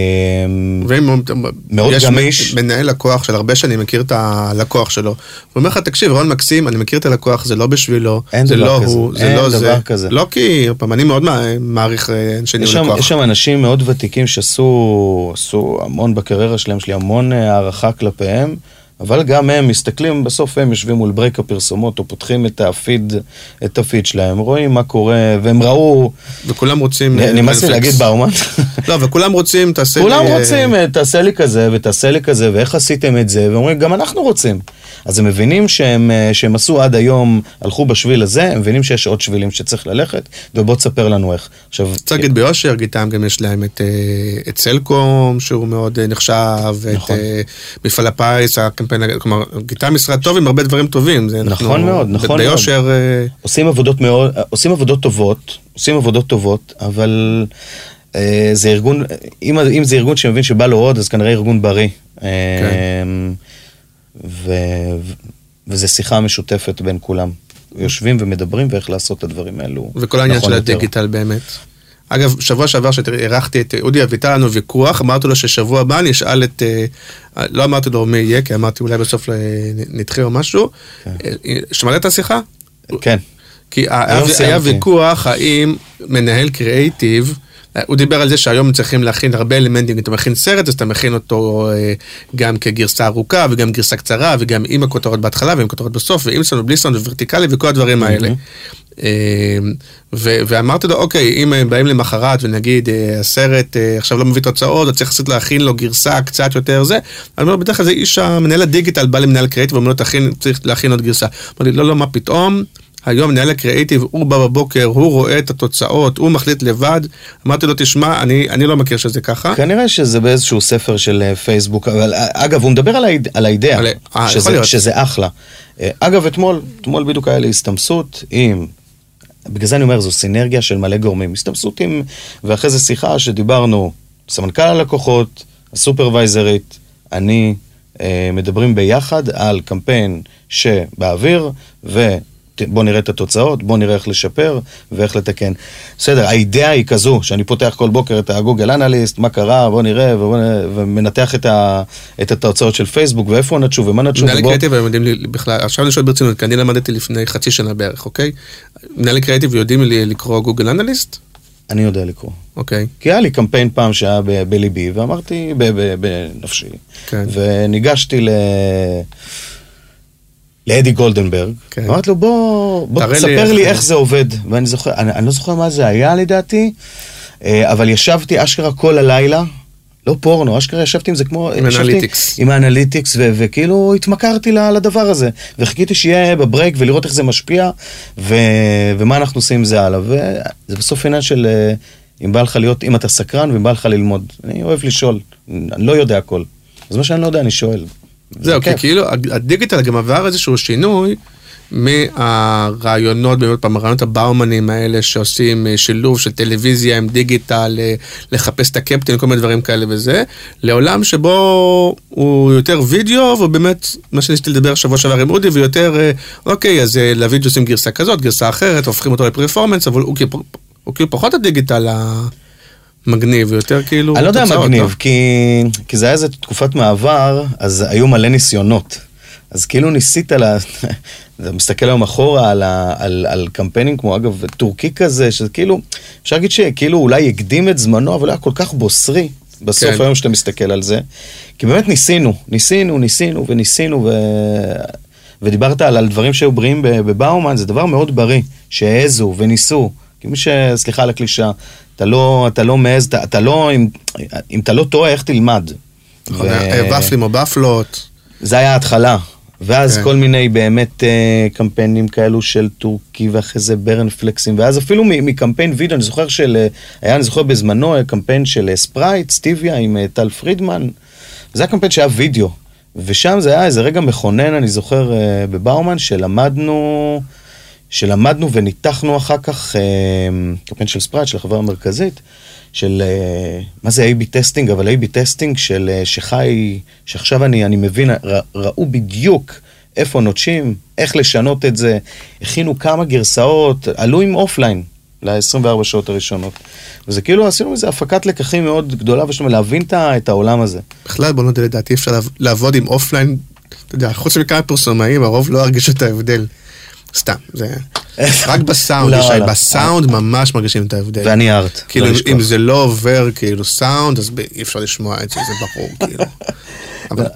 מאוד יש גמיש. מנהל לקוח של הרבה שנים, מכיר את הלקוח שלו, הוא אומר לך, תקשיב, רון מקסים, אני מכיר את הלקוח, זה לא בשבילו, אין זה דבר לא כזה, הוא, זה אין לא דבר זה. כזה. לא כי, פעם, אני מאוד מע- מעריך אה, אנשי ניהול לקוח. יש שם אנשים מאוד ותיקים שעשו עשו המון בקריירה שלהם, יש לי המון אה, הערכה כלפיהם, אבל גם הם מסתכלים, בסוף הם יושבים מול break הפרסומות, או פותחים את הפיד, את הפיד שלהם, רואים מה קורה, והם ראו, וכולם רוצים... אה, נמאס לי. להגיד באומן, לא, וכולם רוצים, תעשה לי... כולם אה, רוצים, אה, תעשה לי כזה ותעשה לי כזה, ואיך עשיתם את זה, ואומרים, גם אנחנו רוצים. אז הם מבינים שהם, אה, שהם עשו עד היום, הלכו בשביל הזה, הם מבינים שיש עוד שבילים שצריך ללכת, ובוא תספר לנו איך. עכשיו, צריך להגיד ביושר, גיטם גם יש להם את, אה, את סלקום, שהוא מאוד אה, נחשב, נכון. אה, מפעל הפיס, הקמפיין, כלומר, גיטם משרד טוב עם הרבה דברים טובים. זה אנחנו- נכון מאוד, נכון מאוד. ביושר, אה, עושים עבודות מאוד, עושים עבודות טובות, עושים עבודות טובות, אבל אה, זה ארגון, אם, אם זה ארגון שמבין שבא לו עוד, אז כנראה ארגון בריא. אה, ו, וזה שיחה משותפת בין כולם. יושבים ומדברים ואיך לעשות את הדברים האלו. וכל העניין נכון של יותר. הדיגיטל באמת. אגב, שבוע שעבר שאירחתי את אודי אביטל, היה לנו ויכוח, אמרתי לו ששבוע הבא אני אשאל את, אה, לא אמרתי לו מי יהיה, כי אמרתי אולי בסוף נדחה או משהו. אה, שמעת את השיחה? כן. כי היה. ויכוח האם מנהל קריאייטיב, הוא דיבר על זה שהיום צריכים להכין הרבה אלמנטים, אתה מכין סרט, אז אתה מכין אותו אה, גם כגרסה ארוכה וגם גרסה קצרה וגם עם הכותרות בהתחלה ועם כותרות בסוף ועם סאונד ובלי סאונד וורטיקלי וכל הדברים האלה. אה, ו- ואמרתי לו, אוקיי, אם הם באים למחרת ונגיד אה, הסרט אה, עכשיו לא מביא תוצאות, אז צריך קצת להכין לו גרסה קצת יותר זה, אני אומר, בדרך כלל זה איש המנהל הדיגיטל בא למנהל קריאייטיב ואומר לו, תכין, צריך להכין עוד גרסה. אמר לי, לא, לא, מה פתאום? היום מנהל הקריאיטיב, הוא בא בבוקר, הוא רואה את התוצאות, הוא מחליט לבד. אמרתי לו, תשמע, אני, אני לא מכיר שזה ככה. כנראה שזה באיזשהו ספר של אה, פייסבוק, אבל אה, אגב, הוא מדבר על, האיד, על האידאה, על- אה, שזה. שזה אחלה. אגב, אתמול, אתמול בדיוק היה לי הסתמסות עם, בגלל זה אני אומר, זו סינרגיה של מלא גורמים. הסתמסות עם, ואחרי זה שיחה שדיברנו, סמנכ"ל הלקוחות, הסופרוויזרית, אני, אה, מדברים ביחד על קמפיין שבאוויר, ו... בוא נראה את התוצאות, בוא נראה איך לשפר ואיך לתקן. בסדר, האידאה היא כזו, שאני פותח כל בוקר את הגוגל אנליסט, מה קרה, בוא נראה, ובוא נראה ומנתח את, ה, את התוצאות של פייסבוק, ואיפה נטשו ומה נטשו. מנהלי ובוא- קריאיטיב הם יודעים לי בכלל, עכשיו אני שואל ברצינות, כי אני למדתי לפני חצי שנה בערך, אוקיי? מנהלי קריאיטיב יודעים לי לקרוא גוגל אנליסט? אני יודע לקרוא. אוקיי. כי היה לי קמפיין פעם שהיה ב- בליבי, ואמרתי, ב- ב- בנפשי, כן. וניגשתי ל... לאדי גולדנברג, כן. אמרתי לו בוא, בוא לי תספר איך- לי איך זה עובד, ואני זוכר, אני, אני לא זוכר מה זה היה לדעתי, אה, אבל ישבתי אשכרה כל הלילה, לא פורנו, אשכרה ישבתי עם זה כמו... עם analytics. עם ה analytics, ו- וכאילו התמכרתי לדבר הזה, וחיכיתי שיהיה ב break ולראות איך זה משפיע, ו- ומה אנחנו עושים עם זה הלאה, וזה בסוף עניין של אה, אם בא לך להיות, אם אתה סקרן ואם בא לך ללמוד. אני אוהב לשאול, אני לא יודע הכל. אז מה שאני לא יודע אני שואל. זהו, זה כי כאילו הדיגיטל גם עבר איזשהו שינוי מהרעיונות, באמת פעם, הרעיונות הבאומנים האלה שעושים אה, שילוב של טלוויזיה עם דיגיטל, אה, לחפש את הקפטן, כל מיני דברים כאלה וזה, לעולם שבו הוא יותר וידאו, ובאמת, מה שניסיתי לדבר שבוע שעבר עם אודי, ויותר, אה, אוקיי, אז אה, לוידאו עושים גרסה כזאת, גרסה אחרת, הופכים אותו לפרפורמנס, אבל הוא כאילו- הוא כאילו פחות הדיגיטל המגניב, יותר כאילו... אני לא יודע מגניב, כי, כי זה היה איזה תקופת מעבר, אז היו מלא ניסיונות. אז כאילו ניסית, לה, אתה מסתכל היום אחורה על, ה, על, על קמפיינים כמו אגב טורקי כזה, שזה כאילו, אפשר להגיד שכאילו אולי הקדים את זמנו, אבל היה כל כך בוסרי. בסוף כן. היום שאתה מסתכל על זה, כי באמת ניסינו, ניסינו, ניסינו וניסינו, ו... ודיברת על, על דברים שהיו בריאים בבאומן, זה דבר מאוד בריא, שהעזו וניסו. כי מי ש... סליחה על הקלישה, אתה לא, אתה לא מעז, אתה, אתה לא, אם, אם אתה לא טועה, איך תלמד? נכון, ופלים או בפלות. זה היה ההתחלה. ואז כן. כל מיני באמת אה, קמפיינים כאלו של טורקי, ואחרי זה ברן פלקסים, ואז אפילו מקמפיין וידאו, אני זוכר של, אה, היה, אני זוכר בזמנו, אה, קמפיין של אה, ספרייט, סטיביה עם טל פרידמן, זה היה קמפיין שהיה וידאו, ושם זה היה איזה רגע מכונן, אני זוכר, אה, בבאומן, שלמדנו, שלמדנו וניתחנו אחר כך, אה, קמפיין של ספרייט, של החברה המרכזית, של, אה, מה זה A-B testing, אבל A-B testing של אה, שחי, שעכשיו אני, אני מבין, ר, ראו בדיוק איפה נוטשים, איך לשנות את זה, הכינו כמה גרסאות, עלו עם offline ל-24 שעות הראשונות. וזה כאילו, עשינו איזה הפקת לקחים מאוד גדולה, ושלום, להבין את העולם הזה. בכלל, בוא נודה לדעתי, אפשר לעב- לעבוד עם offline, אתה יודע, חוץ מכמה פרסומאים, הרוב לא ירגישו את ההבדל. סתם, זה... רק בסאונד, לא, ישי, לא. בסאונד ממש מרגישים את ההבדל. ואני ארט. כאילו, לא. אם זה לא עובר כאילו סאונד, אז אי אפשר לשמוע את זה, זה ברור, כאילו. אבל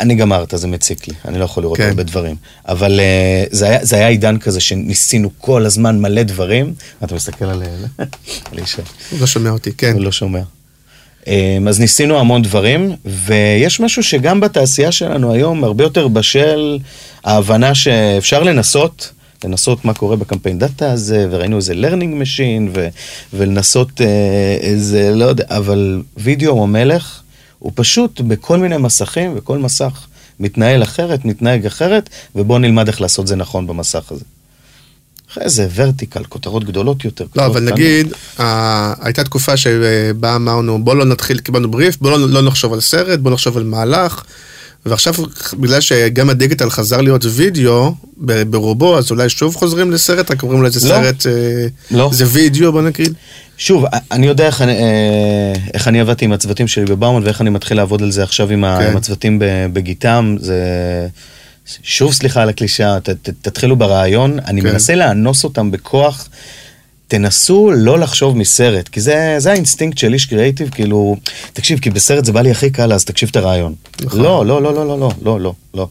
אני גם ארט, אז זה מציק לי, אני לא יכול לראות כן. הרבה דברים. אבל אה, זה היה- זה היה עידן כזה שניסינו כל הזמן מלא דברים. אתה מסתכל על על ישי. הוא לא שומע אותי, כן. הוא לא שומע. אמ, אז ניסינו המון דברים, ויש משהו שגם בתעשייה שלנו היום הרבה יותר בשל ההבנה שאפשר לנסות, לנסות מה קורה בקמפיין דאטה הזה, וראינו איזה machine, ו- ולנסות אה, איזה, לא יודע, אבל וידאו הוא מלך, הוא פשוט בכל מיני מסכים, וכל מסך מתנהל אחרת, מתנהג אחרת, ובואו נלמד איך לעשות זה נכון במסך הזה. אחרי זה ורטיקל, כותרות גדולות יותר. לא, אבל. נגיד, אה, הייתה תקופה שבה אמרנו, בוא לא נתחיל, קיבלנו בריף, בוא לא, לא נחשוב על סרט, בוא נחשוב על מהלך. ועכשיו, בגלל שגם הדיגיטל חזר להיות וידאו ברובו, אז אולי שוב חוזרים לסרט, רק אומרים לזה לא. סרט, אה, לא. זה וידאו, בוא נגיד. שוב, אני יודע איך אני, אה, איך אני עבדתי עם הצוותים שלי בבאומן ואיך אני מתחיל לעבוד על זה עכשיו עם, ה, כן. עם הצוותים בגיטם. זה... שוב סליחה על הקלישאה, תתחילו ברעיון, אני כן. מנסה לאנוס אותם בכוח. תנסו לא לחשוב מסרט, כי זה, זה האינסטינקט של איש קריאיטיב, כאילו, תקשיב, כי בסרט זה בא לי הכי קל, אז תקשיב את הרעיון. נכון. לא, לא, לא, לא, לא, לא, לא, לא.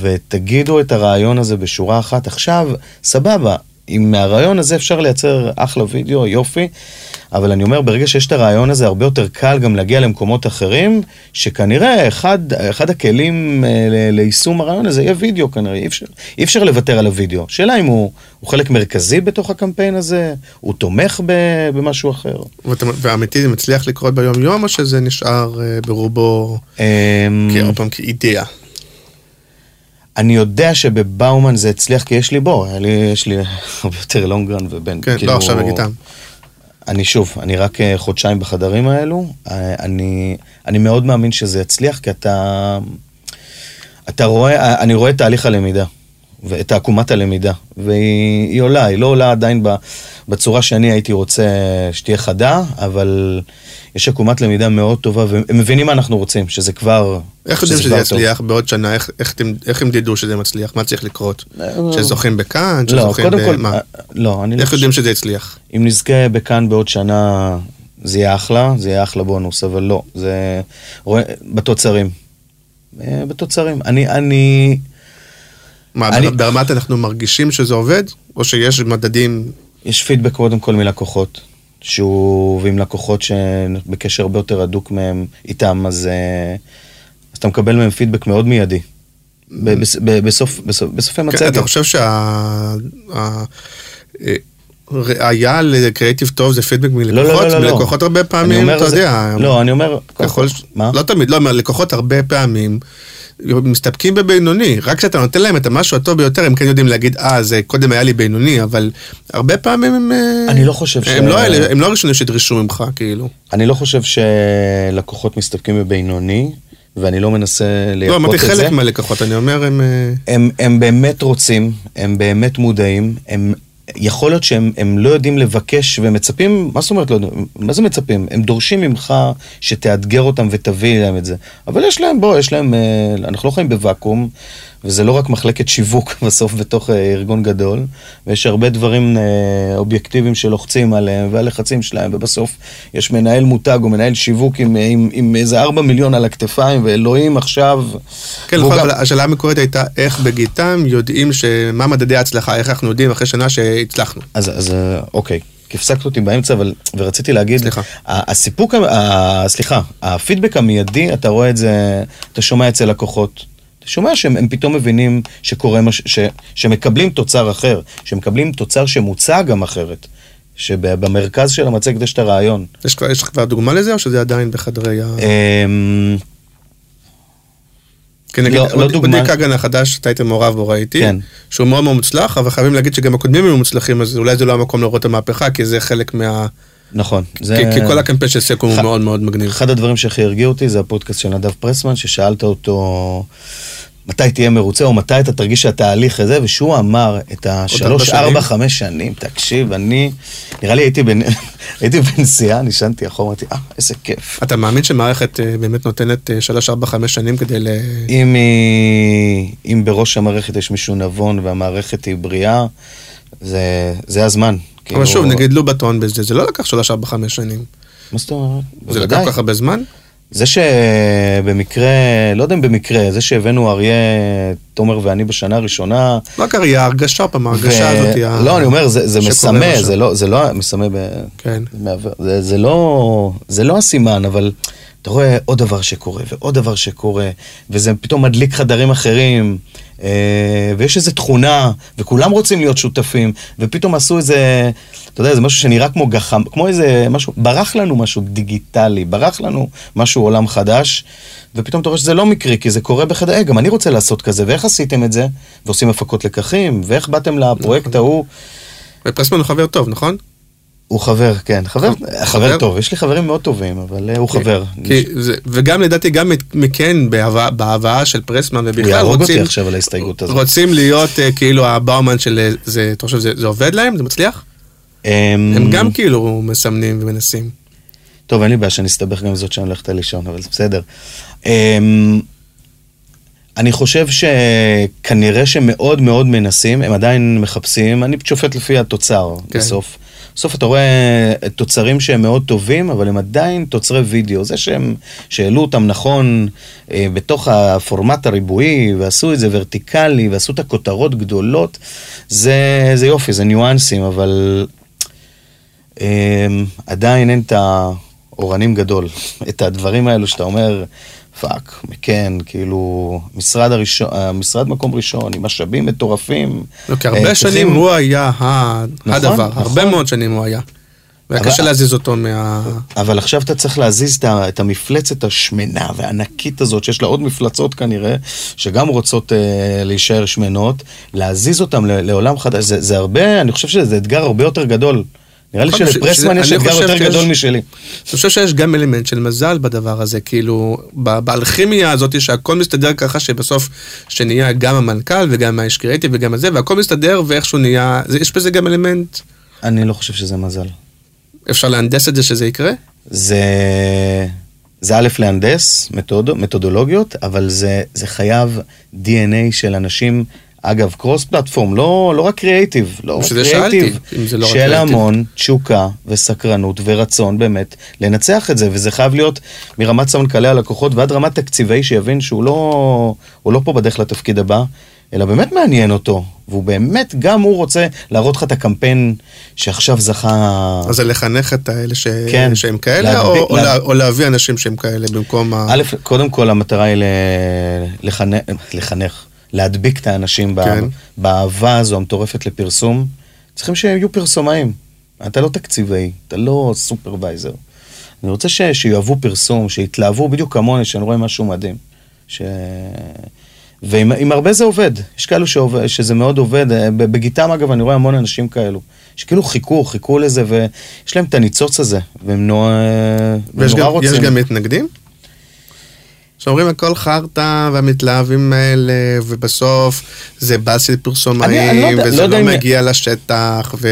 ותגידו את הרעיון הזה בשורה אחת. עכשיו, סבבה, אם מהרעיון הזה אפשר לייצר אחלה וידאו, יופי, אבל אני אומר, ברגע שיש את הרעיון הזה, הרבה יותר קל גם להגיע למקומות אחרים, שכנראה אחד, אחד הכלים אה, ל- ליישום הרעיון הזה יהיה וידאו כנראה, אי אפשר, אי אפשר לוותר על הוידאו. שאלה אם הוא, הוא חלק מרכזי בתוך הקמפיין הזה, הוא תומך ב, במשהו אחר. ואמיתי זה מצליח לקרות ביום יום, או שזה נשאר אה, ברובו, כ- עוד פעם, כאידאה? אני יודע שבבאומן זה הצליח כי יש לי היה לי, יש לי הרבה יותר לונגרן ובן. כן, כאילו, לא עכשיו נגידם. אני שוב, אני רק אה, חודשיים בחדרים האלו, אה, אני, אני מאוד מאמין שזה יצליח, כי אתה, אתה רואה, אה, אני רואה את תהליך הלמידה, ואת עקומת הלמידה, והיא היא עולה, היא לא עולה עדיין בצורה שאני הייתי רוצה שתהיה חדה, אבל יש עקומת למידה מאוד טובה, והם מבינים מה אנחנו רוצים, שזה כבר... איך יודעים שזה כבר טוב. יצליח בעוד שנה? איך- איך איך הם ידעו שזה מצליח? מה צריך לקרות? אה, שזוכים בכאן? לא, שזוכים קודם ב- כל? אה, לא, אני לא איך. יודעים שזה יצליח? אם נזכה בכאן בעוד שנה, זה יהיה אחלה, זה יהיה אחלה בונוס, אבל לא, זה... רואה, בתוצרים. אה, בתוצרים. אני, אני... מה, אני- ברמת אנחנו מרגישים שזה עובד? או שיש מדדים... יש פידבק קודם כל מלקוחות, שהוא... ועם לקוחות שבקשר הרבה יותר הדוק מהם, איתם, אז, אה, אז אתה מקבל מהם פידבק מאוד מיידי. ב- בס- ב- בסוף, בסוף, בסופי כן, מצגת. אתה חושב שהראייה לקריאיטיב טוב זה פידבק לא, מלקוחות? לא, לא, לא. מלקוחות הרבה פעמים, אתה יודע. לא, אני אומר... לא תמיד, לא, לקוחות הרבה פעמים מסתפקים בבינוני, רק כשאתה נותן להם את המשהו הטוב ביותר, הם כן יודעים להגיד, אה, זה קודם היה לי בינוני, אבל הרבה פעמים הם... אה, אני לא חושב ש- הם לא הם לא הראשונים שידרשו ממך, כאילו. אני לא חושב שלקוחות מסתפקים בבינוני, ואני לא מנסה לא, לייפות אמרתי את זה. חלק מהלקוחות, אני אומר, הם... אה, הם, הם באמת רוצים, הם באמת מודעים, הם, יכול להיות שהם הם לא יודעים לבקש ומצפים, מה זאת אומרת לא יודעים? מה זה מצפים? הם דורשים ממך שתאתגר אותם ותביא להם את זה. אבל יש להם, בוא, יש להם, אה, אנחנו לא חיים בוואקום, וזה לא רק מחלקת שיווק בסוף בתוך אה, ארגון גדול, ויש הרבה דברים אה, אובייקטיביים שלוחצים עליהם, והלחצים שלהם, ובסוף יש מנהל מותג או מנהל שיווק עם, עם, עם איזה ארבע מיליון על הכתפיים, ואלוהים עכשיו... כן, נכון, גם- אבל השאלה המקורית הייתה איך בגיטם יודעים שמה מדדי ההצלחה, איך אנחנו יודעים אחרי שנה שהצלחנו. אז, אז אה, אוקיי, כי הפסקת אותי באמצע, אבל, ורציתי להגיד, סליחה. הסיפוק, ה- סליחה, הפידבק המיידי, אתה רואה את זה, אתה שומע אצל לקוחות. אתה שומע שהם הם פתאום מבינים שקורה מש... ש... שמקבלים תוצר אחר, שמקבלים תוצר שמוצע גם אחרת. שבמרכז של המצגת יש את הרעיון. יש לך כבר דוגמה לזה, או שזה עדיין בחדרי ה... כן, נגיד, לא- לא דוגמה. אודי כגן החדש, אתה היית מעורב בו, ראיתי, כן. שהוא מאוד מאוד מוצלח, אבל חייבים להגיד שגם הקודמים היו מוצלחים, אז אולי זה לא המקום לראות את המהפכה, כי זה חלק מה... נכון. זה... כי כי כל הקמפיין של סקו הוא ח- מאוד מאוד מגניב. אחד הדברים שהכי הרגיעו אותי זה הפודקאסט של נדב פרסמן, ששאלת אותו מתי תהיה מרוצה, או מתי אתה תרגיש שהתהליך הזה, ושהוא אמר את השלוש? ארבע, חמש שנים, תקשיב, אני, נראה לי הייתי, בנ... הייתי בנסיעה, נשנתי אחורה, אמרתי, אה, איזה כיף. אתה מאמין שמערכת אה, באמת נותנת 3, 4, 5 שנים כדי ל... אם, היא... אם בראש המערכת יש מישהו נבון והמערכת היא בריאה, זה, זה הזמן. אבל שוב, נגיד לובטון בזה, זה לא לקח 3, 4, 5 שנים. מה זאת אומרת? זה לקח. כל כך הרבה זמן? זה שבמקרה, לא יודע אם במקרה, זה שהבאנו אריה, תומר ואני בשנה הראשונה... לא קריירה, הרגשה פעם, ההרגשה ו- הזאת היא... ה- לא, אני אומר, זה, זה מסמא. זה לא, זה לא מסמא ב... כן. זה. זה, לא, זה לא הסימן, אבל אתה רואה עוד דבר שקורה, ועוד דבר שקורה, וזה פתאום מדליק חדרים אחרים, ויש איזו תכונה, וכולם רוצים להיות שותפים, ופתאום עשו איזה, אתה יודע, זה משהו שנראה כמו גחם, כמו איזה משהו, ברח לנו משהו דיגיטלי, ברח לנו משהו עולם חדש, ופתאום אתה רואה שזה לא מקרי, כי זה קורה בחדר, אה, גם אני רוצה לעשות כזה, ואיך עשיתם את זה? ועושים הפקות לקחים, ואיך באתם לפרויקט נכון. ההוא? ופרסמן הוא חבר טוב, נכון? הוא חבר, כן, חבר, חבר? חבר טוב, יש לי חברים מאוד טובים, אבל אה, הוא חבר. כי זה, וגם לדעתי גם מכן בהבאה- של פרסמן הוא ובכלל יהרוג אותי רוצים, עכשיו על ההסתייגות הזאת. רוצים להיות אה, כאילו הבאומן של אה, זה, אתה חושב שזה זה עובד להם? זה מצליח? אמ, הם גם כאילו מסמנים ומנסים. טוב, אין לי בעיה שאני אסתבך גם עם זאת שאני הולכת לישון, אבל זה בסדר. אמ, אני חושב שכנראה שמאוד מאוד מנסים, הם עדיין מחפשים, אני שופט לפי התוצר כן. בסוף. בסוף אתה רואה תוצרים שהם מאוד טובים, אבל הם עדיין תוצרי וידאו. זה שהם, שהעלו אותם נכון אה, בתוך הפורמט הריבועי, ועשו את זה ורטיקלי, ועשו את הכותרות גדולות, זה, זה יופי, זה ניואנסים, אבל אה, עדיין אין את האורנים גדול. את הדברים האלו שאתה אומר, fuck, כן, כאילו, משרד הראשון, משרד מקום ראשון, עם משאבים מטורפים. לא, כי אה, הרבה צריכים- שנים הוא היה נכון, הדבר, נכון. הרבה מאוד שנים הוא היה. והיה קשה להזיז אותו מה... אבל עכשיו אתה צריך להזיז את המפלצת השמנה והענקית הזאת, שיש לה עוד מפלצות כנראה, שגם רוצות אה, להישאר שמנות, להזיז אותן ל- לעולם חדש. זה, זה הרבה, אני חושב שזה אתגר הרבה יותר גדול. נראה לי שלפרסמן יש אתגר יותר גדול משלי. אני חושב שיש גם אלמנט של מזל בדבר הזה, כאילו, באלכימיה הזאת שהכל מסתדר ככה שבסוף, שנהיה גם המנכ"ל וגם האיש קריאיטיב וגם הזה, והכל מסתדר ואיכשהו נהיה, זה, יש בזה גם אלמנט, אני לא חושב שזה מזל. אפשר להנדס את זה שזה יקרה? זה, זה א' להנדס מתוד, מתודולוגיות, אבל זה, זה חייב DNA של אנשים, אגב, קרוס פלטפורם, לא, לא רק קריאייטיב, לא רק קריאייטיב, לא רק של קריאייטיב. המון תשוקה וסקרנות ורצון באמת לנצח את זה, וזה חייב להיות מרמת סמנכ"לי הלקוחות ועד רמת תקציבי שיבין שהוא לא, לא פה בדרך לתפקיד הבא. אלא באמת מעניין אותו, והוא באמת, גם הוא רוצה להראות לך את הקמפיין שעכשיו זכה... אז זה לחנך את האלה ש... כן. שהם כאלה, להדביק- או, או, לה- לה... או להביא אנשים שהם כאלה במקום ה... א', קודם כל המטרה היא ל- לחנך, לחנך, להדביק את האנשים כן. באהבה הזו המטורפת לפרסום. צריכים שיהיו פרסומאים. אתה לא תקציבי, אתה לא סופרוויזר. אני רוצה ש... שיאהבו פרסום, שיתלהבו בדיוק כמוני, שאני רואה משהו מדהים. ש... ועם עם הרבה זה עובד, יש כאלו שעובד, שזה מאוד עובד, אה, בגיטם אגב אני רואה המון אנשים כאלו, שכאילו חיכו, חיכו לזה ויש להם את הניצוץ הזה, והם נורא, והם ויש נורא גם, רוצים. יש גם מתנגדים? שאומרים הכל חרטא והמתלהבים האלה, ובסוף זה באס של אני- אני לא פרסומאים, לא וזה לא אם- מגיע לשטח, ו...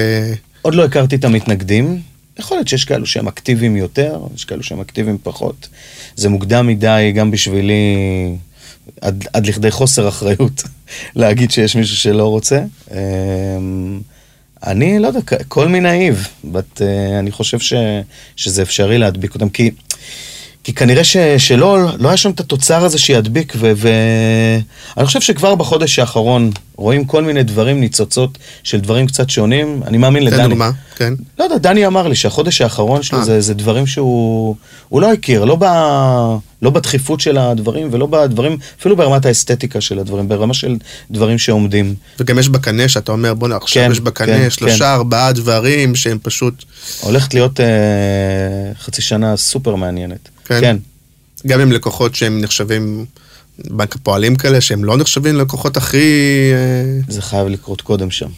עוד לא הכרתי את המתנגדים, יכול להיות שיש כאלו שהם אקטיביים יותר, יש כאלו שהם אקטיביים פחות. זה מוקדם מדי גם בשבילי, עד, עד לכדי חוסר אחריות, להגיד שיש מישהו שלא רוצה. אמ, אני לא יודע, כל מי נאיב, but, אה, אני חושב ש, שזה אפשרי להדביק אותם, כי... כי כנראה ש, שלא לא היה שם את התוצר הזה שידביק, ואני חושב שכבר בחודש האחרון רואים כל מיני דברים, ניצוצות של דברים קצת שונים. אני מאמין תן לדני. דוגמה, כן. לא יודע, דני אמר לי שהחודש האחרון שלו אה. זה, זה דברים שהוא הוא לא הכיר, לא, ב, לא בדחיפות של הדברים ולא בדברים, אפילו ברמת האסתטיקה של הדברים, ברמה של דברים שעומדים. וגם יש בקנה שאתה אומר, בוא'נה, עכשיו כן, יש בקנה כן, שלושה, כן. ארבעה דברים שהם פשוט, הולכת להיות אה, חצי שנה סופר מעניינת. כן. כן. גם עם לקוחות שהם נחשבים, בנק הפועלים כאלה, שהם לא נחשבים לקוחות הכי... אה, זה חייב לקרות קודם שם.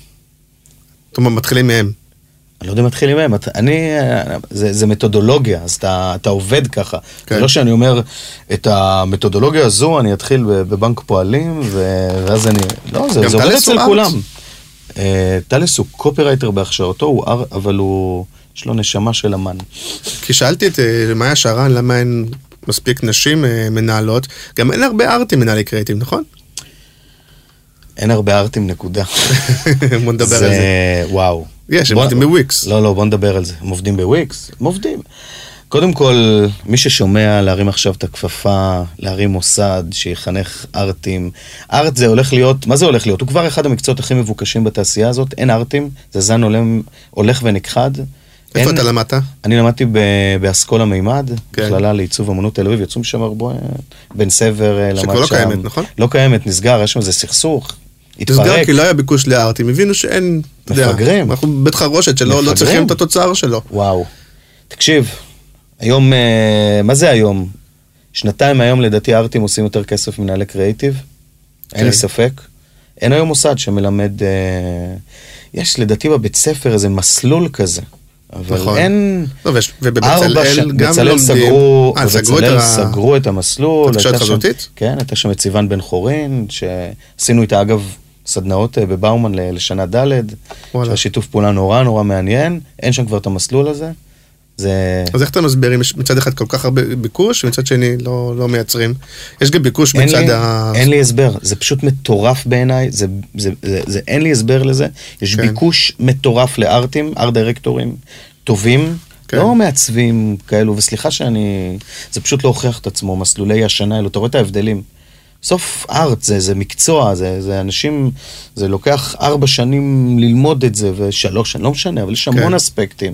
אומרת, מתחילים מהם. אני לא יודע אם מתחילים מהם, אני, אה, זה, זה מתודולוגיה, אז אתה, אתה עובד ככה. כן. זה לא שאני אומר, את המתודולוגיה הזו אני אתחיל בבנק פועלים, ואז אני, לא, זה, זה עובד אצל. כולם. טלס הוא קופירייטר בהכשרתו, הוא אבל הוא, יש לו נשמה של אמן. כי שאלתי את אה, מאיה שרן למה אין מספיק נשים אה, מנהלות, גם אין הרבה ארטים מנהלי קריאיטיב, נכון? אין הרבה ארטים, נקודה. בוא נדבר על זה. וואו. יש, הם עובדים בוויקס. לא, לא, בוא נדבר על זה. הם עובדים בוויקס? הם עובדים. קודם כל, מי ששומע להרים עכשיו את הכפפה, להרים מוסד שיחנך ארטים, ארט זה הולך להיות, מה זה הולך להיות? הוא כבר אחד המקצועות הכי מבוקשים בתעשייה הזאת, אין ארטים, זה זן עולם, הולך ונכחד. איפה אין- אתה למדת? אני למדתי ב- באסכולה מימד, כן. מכללה לעיצוב אמנות תל אביב, יצאו משם הרבה, בן סבר אה, למד שם. שכבר לא קיימת, נכון? לא קיימת, נסגר, יש שם איזה סכסוך. נסגר התפרק. כי לא היה ביקוש לארטים, הבינו שאין, אתה יודע, מפגרים. אנחנו בית חרושת שלא לא. צריכים את התוצר שלו. וואו. תקשיב, היום, אה, מה זה היום? שנתיים מהיום לדעתי הארטים עושים יותר כסף ממנהלי קריאיטיב, אין לי כן. ספק. אין היום מוסד שמלמד, אה, יש לדעתי בבית ספר איזה מסלול כזה, אבל נכון. אין... לא, ויש- ארבע ובבצלאל גם בצלאל לומדים. סגרו, אה, סגרו את ה... סגרו את המסלול. התקשורת הייתה שם- החזותית? כן, הייתה שם את סיוון בן חורין, שעשינו איתה אגב סדנאות אה, בבאומן לשנה ד'. שהיה שיתוף פעולה נורא נורא מעניין, אין שם כבר את המסלול הזה. זה... אז איך אתה מסביר אם יש מצד אחד כל כך הרבה ביקוש, ומצד שני לא, לא מייצרים? יש גם ביקוש מצד לי, ה... אין לי הסבר, זה פשוט מטורף בעיניי, זה, זה, זה, זה, אין לי הסבר לזה. יש כן. ביקוש מטורף לארטים, ארט דירקטורים טובים, כן. לא מעצבים כאלו, וסליחה שאני, זה פשוט לא הוכיח את עצמו, מסלולי השנה האלו, אתה רואה את ההבדלים. בסוף ארט זה, זה מקצוע, זה, זה אנשים, זה לוקח ארבע שנים ללמוד את זה, ושלוש שנים, לא משנה, אבל יש המון כן. אספקטים.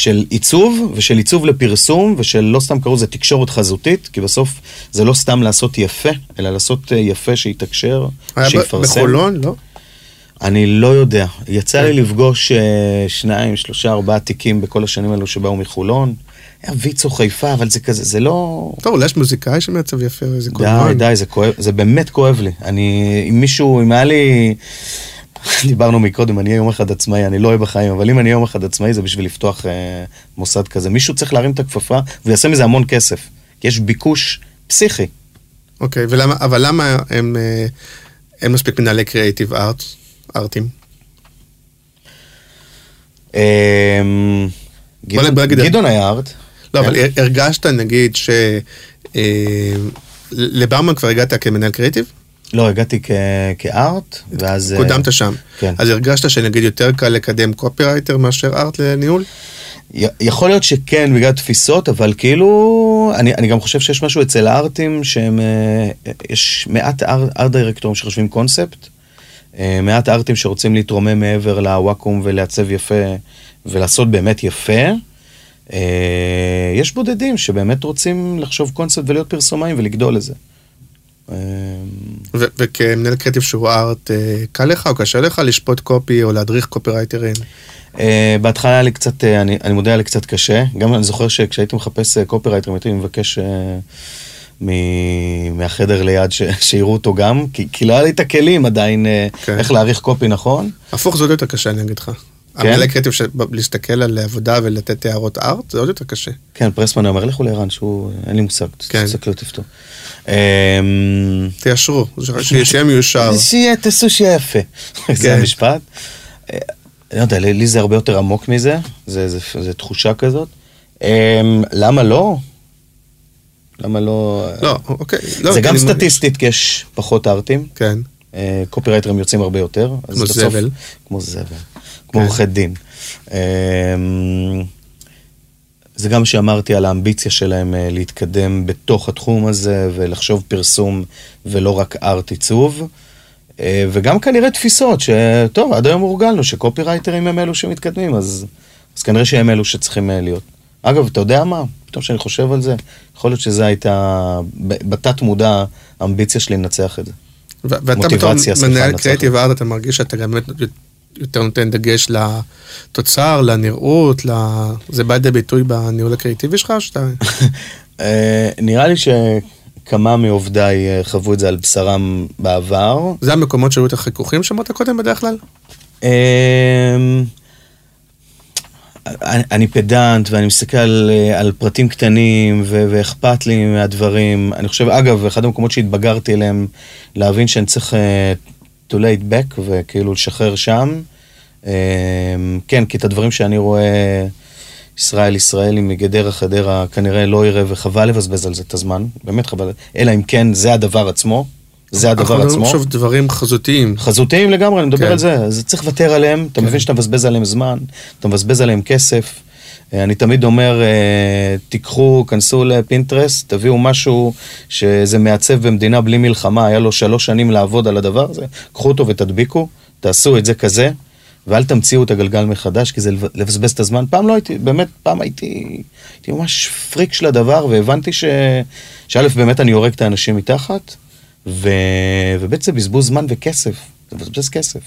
של עיצוב, ושל עיצוב לפרסום, ושל לא סתם קראו לזה תקשורת חזותית, כי בסוף זה לא סתם לעשות יפה, אלא לעשות אה, יפה שיתקשר, היה שיפרסם. בחולון, לא? אני לא יודע. יצא לי לפגוש אה, שניים, שלושה, ארבעה תיקים בכל השנים האלו שבאו מחולון. היה ויצו חיפה, אבל זה כזה, זה לא... טוב, אולי יש מוזיקאי שמעצב יפה, או איזה די. די, זה כואב, זה באמת כואב לי. אני, אם מישהו, אם היה לי... דיברנו מקודם, אני אהיה יום אחד עצמאי, אני לא אוהב בחיים, אבל אם אני אהיה יום אחד עצמאי זה בשביל לפתוח אה, מוסד כזה. מישהו צריך להרים את הכפפה ויעשה מזה המון כסף. כי יש ביקוש פסיכי. אוקיי, ולמה, אבל למה הם, אה, אין מספיק מנהלי קריאיטיב ארט, ארטים? אה, גדעון- היה ארט. לא, כן. אבל הרגשת, נגיד, ש... אה, כבר הגעת כמנהל קריאיטיב? לא, הגעתי כארט, ואז... אה, קודמת שם. כן. אז הרגשת שנגיד יותר קל לקדם קופירייטר מאשר ארט לניהול? יכול להיות שכן, בגלל תפיסות, אבל כאילו, אני, אני גם חושב שיש משהו אצל הארטים שהם, אה, יש מעט אר, ארט דירקטורים שחושבים קונספט, אה, מעט ארטים שרוצים להתרומם מעבר לוואקום ולעצב יפה ולעשות באמת יפה. יש בודדים שבאמת רוצים לחשוב קונספט ולהיות פרסומאים ולגדול לזה. אה, וכמנהל קריאיטיב שהוא ארט, אה, קל לך או קשה לך לשפוט קופי או להדריך קופירייטרים? Uh, בהתחלה היה לי קצת, uh, אני, אני מודה, היה לי קצת קשה. גם אני זוכר שכשהייתי מחפש קופירייטרים, הייתי מבקש מ- מהחדר ליד ש, שיראו אותו גם, כי, כי לא היה לי את הכלים עדיין כן. איך להעריך קופי נכון. הפוך זה עוד יותר קשה, אני אגיד לך. המנהל קריאיטיב, ש- להסתכל על עבודה ולתת הערות ארט, זה עוד יותר קשה. כן, פרסמן אומר, לכו לערן, שהוא, אין לי מושג, כן. תסתכלו, תפתור. Um, תיישרו, שיהיה מיושר. שיהיה, תעשו שיהיה יפה. זה כן. המשפט. אה, לא יודע, לי זה הרבה יותר עמוק מזה, זה, זה, זה תחושה כזאת. Um, למה לא? למה לא? לא, אוקיי. לא, זה גם סטטיסטית, כי יש פחות ארטים. כן. אה, קופירייטרים יוצאים הרבה יותר. כמו זבל. כמו זבל. כמו כן. עורכי דין. אה, זה גם שאמרתי על האמביציה שלהם אה, להתקדם בתוך התחום הזה ולחשוב פרסום ולא רק ארט עיצוב. אה, וגם כנראה תפיסות שטוב, עד היום הורגלנו שקופירייטרים הם אלו שמתקדמים, אז, אז כנראה שהם אלו שצריכים אה, להיות. אגב, אתה יודע מה? פתאום שאני חושב על זה, יכול להיות שזו הייתה בתת מודע האמביציה שלי לנצח את זה. ואתה בתור מנהל. קריאיטיב ארט, אתה מרגיש שאתה גם באמת יותר נותן דגש לתוצר, לנראות, ל... זה בא לידי ביטוי בניהול הקריאיטיבי שלך, או שאתה... אה, נראה לי שכמה מעובדיי אה, חוו את זה על בשרם בעבר. זה המקומות שהיו את החיכוכים שאמרת קודם בדרך כלל? אמ, אני, אני פדנט ואני מסתכל על, אה, על פרטים קטנים ו- ואכפת לי מהדברים. אני חושב, אגב, אחד המקומות שהתבגרתי אליהם, להבין שאני צריך uh, to lay back וכאילו לשחרר שם. Um, כן, כי את הדברים שאני רואה, ישראל ישראלי מגדרה חדרה כנראה לא יראה וחבל לבזבז על זה את הזמן, באמת חבל, אלא אם כן זה הדבר עצמו, זה הדבר אנחנו מדברים עצמו. עכשיו דברים חזותיים. חזותיים לגמרי, אני מדבר כן. על זה. אז צריך לוותר עליהם, אתה מבין שאתה מבזבז עליהם זמן, אתה מבזבז עליהם כסף. אה, אני תמיד אומר, אה, תיקחו, כנסו לפינטרסט, תביאו משהו שזה מעצב במדינה בלי מלחמה, היה לו שלוש שנים לעבוד על הדבר הזה, קחו אותו ותדביקו, תעשו את זה כזה, ואל תמציאו את הגלגל מחדש, כי זה לב- לבזבז את הזמן. פעם לא הייתי, באמת, פעם הייתי, הייתי ממש פריק של הדבר, והבנתי ש... שא', באמת אני הורג את האנשים מתחת, ו... וב' זה בזבוז זמן וכסף, זה מבזבז כסף,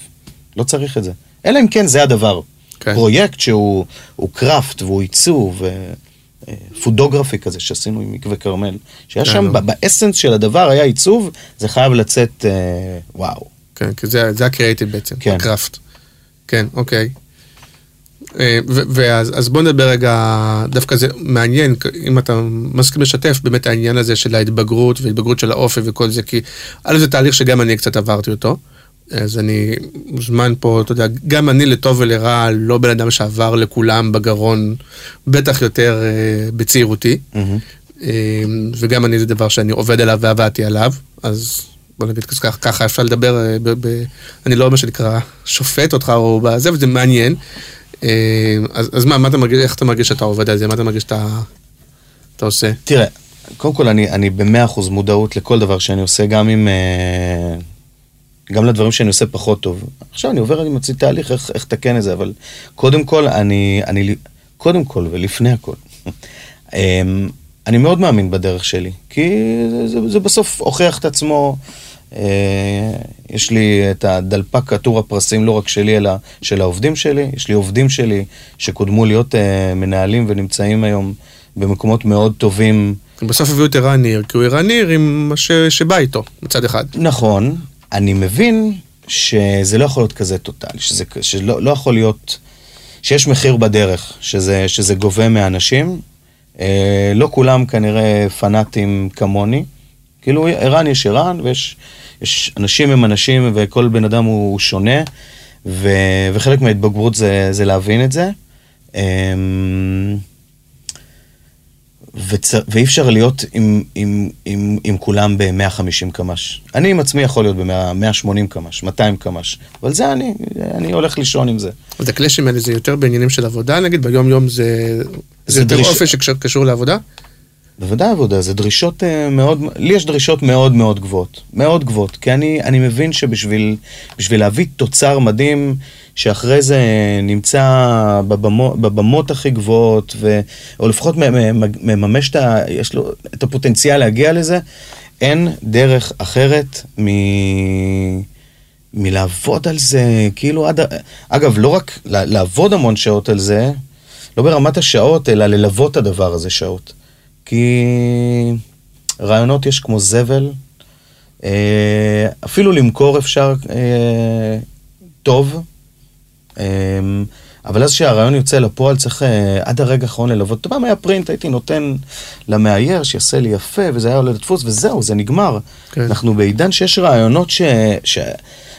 לא צריך את זה. אלא אם כן זה הדבר. כן. פרויקט שהוא הוא קראפט והוא עיצוב, אה, פודוגרפי כזה שעשינו עם מקווה כרמל, שהיה כן, שם. ב- באסנס של הדבר היה עיצוב, זה חייב לצאת, אה, וואו. כן, כי זה, זה הקריאיטיב בעצם, כן. הקראפט. כן, אוקיי. אה, ו- ואז אז בוא נדבר רגע, דווקא זה מעניין, אם אתה מסכים לשתף באמת העניין הזה של ההתבגרות והתבגרות של האופי וכל זה, כי א' זה תהליך שגם אני קצת עברתי אותו, אז אני מוזמן פה, אתה יודע, גם אני לטוב ולרע, לא בן אדם שעבר לכולם בגרון, בטח יותר אה, בצעירותי. אה, וגם אני זה דבר שאני עובד עליו ועבדתי עליו, אז בוא נגיד ככה, ככה אפשר לדבר, אה, ב, ב, אני לא מה שנקרא שופט אותך או בזה, וזה מעניין. אה, אז, אז מה, מה אתה מרגיש, איך אתה מרגיש שאתה עובד על זה? מה אתה מרגיש שאתה אתה עושה? תראה, קודם כל אני, אני במאה אחוז מודעות לכל דבר שאני עושה, גם אם... אה, גם לדברים שאני עושה פחות טוב. עכשיו אני עובר, אני מוציא תהליך איך, איך לתקן את זה, אבל קודם כל, אני, אני, קודם כל ולפני הכל, אמ, אני מאוד מאמין בדרך שלי, כי זה, זה, זה בסוף הוכיח את עצמו. אה, יש לי את הדלפק עטור הפרסים לא רק שלי, אלא של העובדים שלי. יש לי עובדים שלי שקודמו להיות אה, מנהלים ונמצאים היום במקומות מאוד טובים. בסוף הביאו את ערן ניר, כי הוא ערן ניר עם מה ש... שבא איתו, מצד אחד. נכון, אני מבין שזה לא יכול להיות כזה טוטאלי, שזה, שלא לא יכול להיות, שיש מחיר בדרך, שזה, שזה גובה מאנשים. אה, לא כולם כנראה פנאטים כמוני. כאילו, ערן יש ערן, ויש יש אנשים הם אנשים, וכל בן אדם הוא שונה, ו, וחלק מההתבגרות זה, זה להבין את זה. אה, וצ... ואי אפשר להיות עם, עם, עם, עם כולם ב-150 קמ"ש. אני עם עצמי יכול להיות ב-180 קמ"ש, 200 קמ"ש, אבל זה אני, אני הולך לישון עם זה. אז הקלאשים האלה זה יותר בעניינים של עבודה, נגיד, ביום יום זה, זה, זה יותר דריש... אופי שקשור לעבודה? בוודאי עבודה, זה דרישות uh, מאוד, לי יש דרישות מאוד מאוד גבוהות, מאוד גבוהות, כי אני, אני מבין שבשביל להביא תוצר מדהים, שאחרי זה נמצא בבמות, בבמות הכי גבוהות, ו, או לפחות מממש את, ה, יש לו את הפוטנציאל להגיע לזה, אין דרך אחרת מ... מלעבוד על זה, כאילו עד... אגב, לא רק לעבוד המון שעות על זה, לא ברמת השעות, אלא ללוות את הדבר הזה שעות. כי רעיונות יש כמו זבל, אה, אפילו למכור אפשר אה, טוב, אבל אז כשהרעיון יוצא לפועל צריך עד הרגע האחרון ללוות. פעם היה פרינט, הייתי נותן למאייר שיעשה לי יפה, וזה היה עולה לדפוס, וזהו, זה נגמר. כן. אנחנו בעידן שיש רעיונות ש... ש...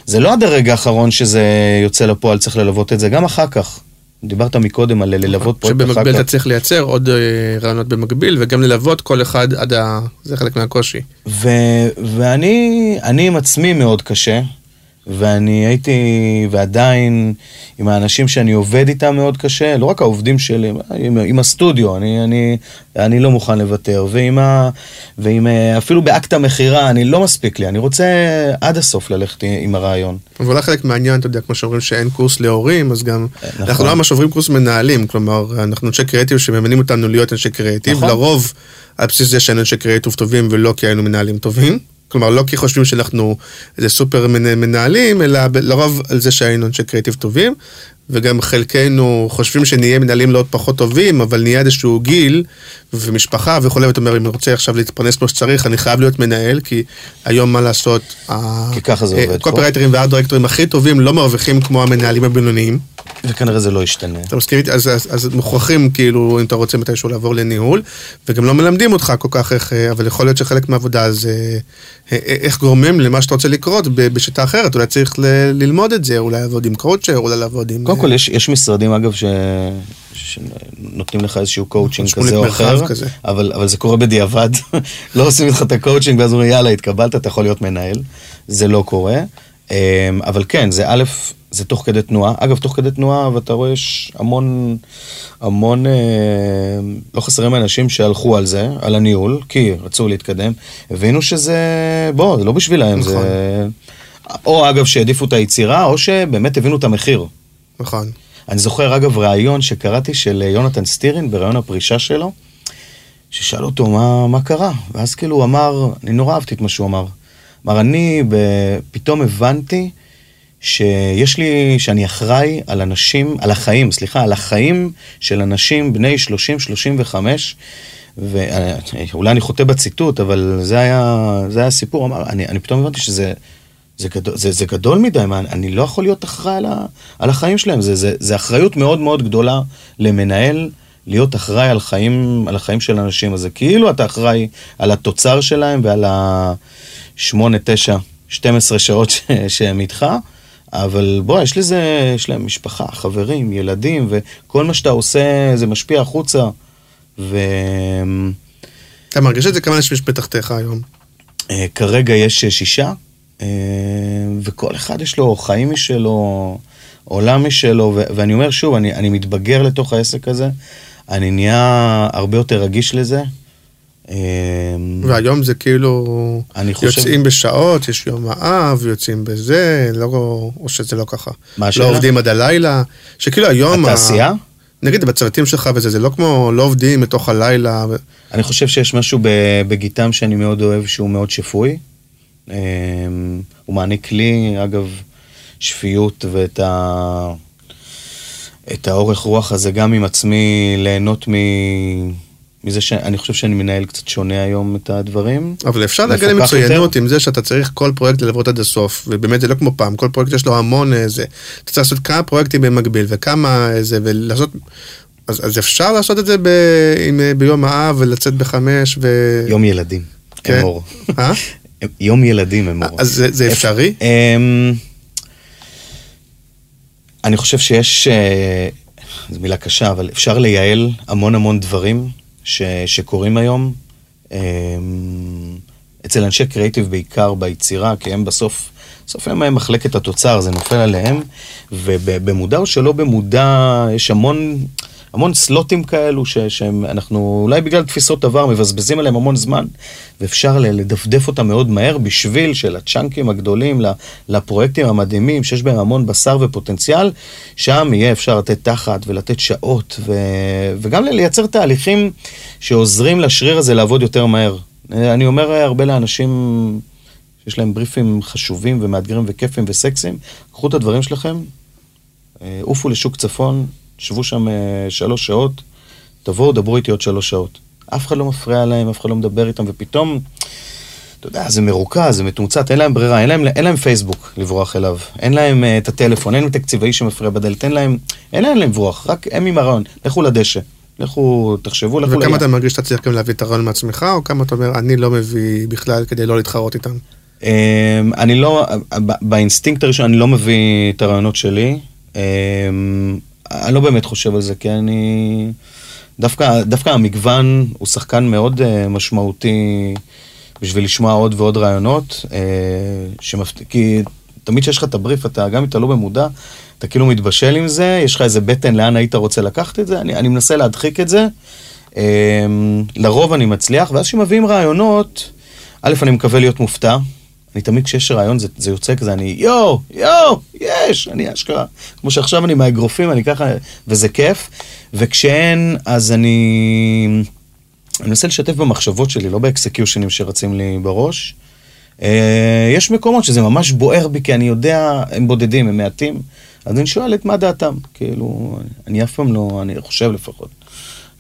זה לא עד הרגע האחרון שזה יוצא לפועל, צריך ללוות את זה, גם אחר כך. דיברת מקודם על ללוות פרויקט אחר כך. שבמקביל אתה צריך לייצר עוד אה, רעיונות במקביל, וגם ללוות כל אחד עד ה... זה חלק מהקושי. ו... ואני אני עם עצמי מאוד קשה. ואני הייתי, ועדיין, עם האנשים שאני עובד איתם מאוד קשה, לא רק העובדים שלי, עם, עם הסטודיו, אני, אני, אני לא מוכן לוותר, ועם ה, ועם, אפילו באקט המכירה, אני לא מספיק לי, אני רוצה עד הסוף ללכת עם הרעיון. אבל אולי חלק מהעניין, אתה יודע, כמו שאומרים שאין קורס להורים, אז גם, נכון. אנחנו לא ממש עוברים קורס מנהלים, כלומר, אנחנו אנשי קריאטיב שממנים אותנו להיות אנשי קריאטיב, נכון. לרוב על בסיס זה שאין אנשי קריאטיב טובים ולא כי היינו מנהלים טובים. כלומר, לא כי חושבים שאנחנו איזה סופר מנהלים, אלא לרוב על זה שהיינו אנשי קריאיטיב טובים, וגם חלקנו חושבים שנהיה מנהלים לא פחות טובים, אבל נהיה איזשהו גיל ומשפחה וכולי, ואתה אומר, אם אני רוצה עכשיו להתפרנס כמו שצריך, אני חייב להיות מנהל, כי היום מה לעשות, כי ככה זה עובד. קופרייטרים והארד דירקטורים הכי טובים לא מרוויחים כמו המנהלים הבינוניים. וכנראה זה לא ישתנה. אתה מסכים איתי? אז, אז, אז מוכרחים, כאילו, אם אתה רוצה מתישהו לעבור לניהול, וגם לא מלמדים אותך כל כך איך, אה, אבל יכול להיות שחלק מהעבודה זה אה, אה, איך גורמים למה שאתה רוצה לקרות בשיטה אחרת, אולי צריך ל, ללמוד את זה, אולי לעבוד עם coacher, אולי לעבוד עם... קודם כל, יש, יש משרדים, אגב, ש... שנותנים לך איזשהו קואוצ'ינג כזה או אחר, כזה. אבל, אבל זה קורה בדיעבד, לא עושים איתך את הקואוצ'ינג ואז אומרים יאללה התקבלת, אתה יכול להיות מנהל, זה לא קורה, אבל כן, זה א', זה תוך כדי תנועה. אגב, תוך כדי תנועה, ואתה רואה, יש המון, המון, אה, לא חסרים אנשים שהלכו על זה, על הניהול, כי רצו להתקדם, הבינו שזה, בוא, זה לא בשבילם, נכון. זה... או אגב, שהעדיפו את היצירה, או שבאמת הבינו את המחיר. נכון. אני זוכר, אגב, ראיון שקראתי של יונתן סטירין, בראיון הפרישה שלו, ששאל אותו מה, מה קרה, ואז כאילו הוא אמר, אני נורא אהבתי את מה שהוא אמר. אמר, אני ב... פתאום הבנתי שיש לי, שאני אחראי על אנשים, על החיים, סליחה, על החיים של אנשים בני 30-35, ואולי אני חוטא בציטוט, אבל זה היה, זה היה סיפור, אמר, אני, אני פתאום הבנתי שזה... זה גדול, זה, זה גדול מדי, מה, אני לא יכול להיות אחראי על, ה, על החיים שלהם, זה, זה, זה אחריות מאוד מאוד גדולה למנהל להיות אחראי על, חיים, על החיים של אנשים, אז זה כאילו אתה אחראי על התוצר שלהם ועל השמונה, תשע 12 שעות ש- שהם איתך, אבל בוא, יש לזה, יש להם משפחה, חברים, ילדים, וכל מה שאתה עושה זה משפיע החוצה. אתה מרגיש את זה? כמה אנשים יש בתחתיך היום? וכרגע יש שישה, אה, וכל אחד יש לו חיים משלו, עולם משלו, ו- ואני אומר שוב, אני, אני מתבגר לתוך העסק הזה, אני נהיה הרבה יותר רגיש לזה. אה, והיום זה כאילו... חושב- יוצאים בשעות, יש יום האב, יוצאים בזה, לא, או שזה לא ככה. מה השאלה? לא עובדים עד הלילה. שכאילו היום... ה- התעשייה? נגיד בצוותים שלך וזה, זה לא כמו, לא עובדים מתוך הלילה. אני חושב שיש משהו בגיטם שאני מאוד אוהב, שהוא מאוד שפוי. אה, הוא מעניק לי, אגב, שפיות ואת ה... את האורך רוח הזה גם עם עצמי, ליהנות מ... מזה שאני חושב שאני מנהל קצת שונה היום את הדברים. אבל אפשר להגיע למצוינות עם זה שאתה צריך כל פרויקט ללוות עד הסוף, ובאמת זה לא כמו פעם, כל פרויקט יש לו המון איזה, אתה צריך לעשות כמה פרויקטים במקביל וכמה איזה, ולעשות, אז, אז אפשר לעשות את זה ב, עם, ביום האב ולצאת בחמש ו... יום ילדים, כן. אמור. יום ילדים, אמור. אז זה, זה אפשרי? אמ, אני חושב שיש, אה, זו מילה קשה, אבל אפשר לייעל המון המון דברים ש, שקורים היום. אמ, אצל אנשי קריאיטיב בעיקר ביצירה, כי הם בסוף, בסוף הם מחלקת התוצר, זה נופל עליהם, ובמודע או שלא במודע, יש המון, המון סלוטים כאלו, ש- שאנחנו אולי בגלל תפיסות עבר מבזבזים עליהם המון זמן, ואפשר לדפדף אותם מאוד מהר בשביל של הצ'אנקים הגדולים, לפרויקטים המדהימים, שיש בהם המון בשר ופוטנציאל, שם יהיה אפשר לתת תחת ולתת שעות, ו- וגם לייצר תהליכים שעוזרים לשריר הזה לעבוד יותר מהר. אני אומר הרבה לאנשים שיש להם בריפים חשובים ומאתגרים וכיפים וסקסיים, קחו את הדברים שלכם, אה, עופו לשוק צפון, שבו שם אה, שלוש שעות, תבואו, דברו איתי עוד שלוש שעות. אף אחד לא מפריע להם, אף אחד לא מדבר איתם, ופתאום, אתה יודע, זה מרוכז, זה מתומצת, אין להם ברירה, אין להם, אין להם פייסבוק לברוח אליו, אין להם uh, את הטלפון, אין להם תקציבאי שמפריע בדלת, אין להם, אין להם לברוח, רק הם עם הרעיון, לכו לדשא, לכו, תחשבו, לכו וכמה לים. אתה מרגיש שאתה צריך גם להביא את הרעיון מעצמך, או כמה אתה אומר, אני לא מביא בכלל כדי לא להתחרות איתם? אמ, אני לא, באינסטינקט הראשון אני לא מביא את הרעיונות שלי. אני לא באמת חושב על זה, כי אני... דווקא, דווקא המגוון הוא שחקן מאוד אה, משמעותי בשביל לשמוע עוד ועוד רעיונות. אה, שמפת... כי תמיד כשיש לך את הבריף, אתה, גם אם אתה לא במודע, אתה כאילו מתבשל עם זה, יש לך איזה בטן לאן היית רוצה לקחת את זה, אני, אני מנסה להדחיק את זה. אמ, לרוב אני מצליח, ואז כשמביאים רעיונות, א', אני מקווה להיות מופתע. אני תמיד כשיש רעיון זה, זה יוצא כזה, אני יואו, יואו, יש, אני אשכרה. כמו שעכשיו אני מהאגרופים, אני ככה, וזה כיף. וכשאין, אז אני... אני מנסה לשתף במחשבות שלי, לא באקסקיושנים שרצים לי בראש. אה, יש מקומות שזה ממש בוער בי, כי אני יודע, הם בודדים, הם מעטים, אז אני שואל את מה דעתם. כאילו, אני אף פעם לא, אני חושב לפחות,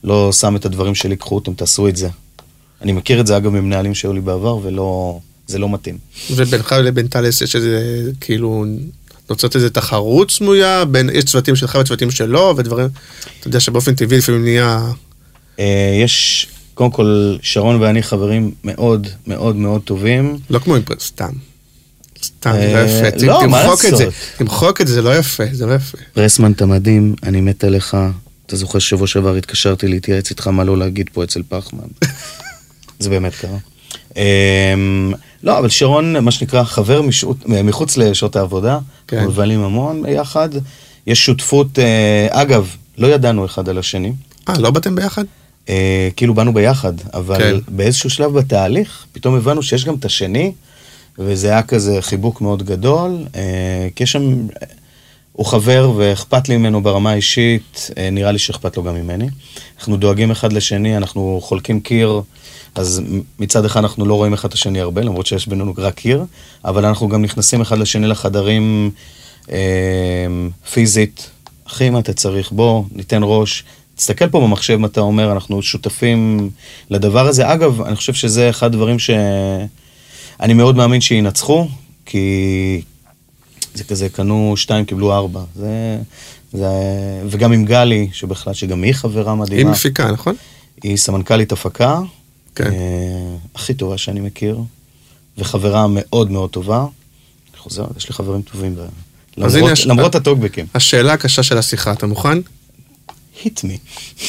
לא שם את הדברים שלי, קחו אותם, תעשו את זה. אני מכיר את זה אגב ממנהלים שהיו לי בעבר, ולא, זה לא מתאים. ובינך לבין טלס יש איזה, כאילו, נוצרת איזה תחרות סמויה, בין, יש צוותים שלך וצוותים שלו, ודברים, אתה יודע שבאופן טבעי לפעמים נהיה... אה, יש, קודם כל, שרון ואני חברים מאוד מאוד מאוד טובים. לא כמו אימפרס, סתם. סתם, זה אה, לא יפה. לא, מה תמחוק את זה, לעשות? תמחוק את זה, זה לא יפה, זה לא יפה. פרסמן, אתה מדהים, אני מת עליך. אתה זוכר שבוע שעבר התקשרתי להתייעץ איתך מה לא להגיד פה אצל פחמן. זה באמת קרה. אמ, לא, אבל שרון, מה שנקרא, חבר משעות, מחוץ לשעות העבודה. כן. מבלים המון ביחד. יש שותפות, אה, אגב, לא ידענו אחד על השני. אה, לא באתם ביחד? אה, כאילו באנו ביחד, אבל כן. באיזשהו שלב בתהליך, פתאום הבנו שיש גם את השני, וזה היה כזה חיבוק מאוד גדול, אה, כי יש שם, הוא חבר ואכפת לי ממנו ברמה האישית, אה, נראה לי שאכפת לו גם ממני. אנחנו דואגים אחד לשני, אנחנו חולקים קיר, אז מצד אחד אנחנו לא רואים אחד את השני הרבה, למרות שיש בינינו רק קיר, אבל אנחנו גם נכנסים אחד לשני לחדרים אה, פיזית. אחי, מה אתה צריך? בוא, ניתן ראש. תסתכל פה במחשב מה אתה אומר, אנחנו שותפים לדבר הזה. אגב, אני חושב שזה אחד הדברים שאני מאוד מאמין שינצחו, כי זה כזה, קנו שתיים, קיבלו ארבע. זה, זה, וגם עם גלי, שבכלל, שגם היא חברה היא מדהימה. מפיקה, נכון? היא סמנכ"לית הפקה, כן. אה, הכי טובה שאני מכיר. וחברה מאוד מאוד טובה. אני חוזר, יש לי חברים טובים, למרות, הטוקבקים. השאלה הקשה של השיחה, אתה מוכן? hit me.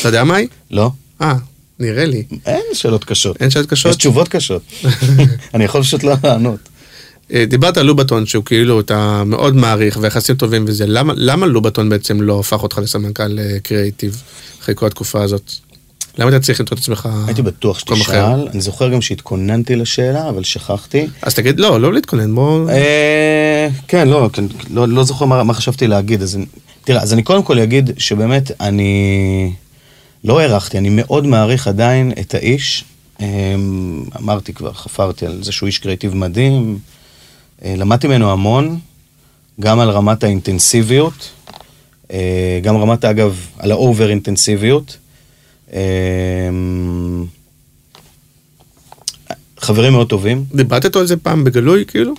אתה יודע מה היא? לא? אה, נראה לי. אין שאלות קשות. אין שאלות קשות? יש תשובות קשות. אני יכול פשוט לא לענות. אה, דיברת על לובטון שהוא כאילו אתה מאוד מעריך ויחסים טובים וזה, למה, למה לובטון בעצם לא הפך אותך לסמנכ"ל אה, קריאיטיב אחרי כל התקופה הזאת? למה אתה צריך למצוא את עצמך הייתי בטוח? שתשאל, אני זוכר גם שהתכוננתי לשאלה, אבל שכחתי. אז תגיד, לא, לא להתכונן, בוא... אה, כן, לא, כן, לא, לא זוכר מה, חשבתי להגיד. אז, תראה, אז אני קודם כל אגיד שבאמת אני לא הערכתי, אני מאוד מעריך עדיין את האיש. אה, אמרתי כבר, חפרתי על זה שהוא איש קריאיטיב מדהים. אה, למדתי ממנו המון, גם על רמת האינטנסיביות, גם רמת, אגב, על ה over אינטנסיביות. אה, חברים מאוד טובים. דיברת איתו על זה פעם בגלוי, כאילו?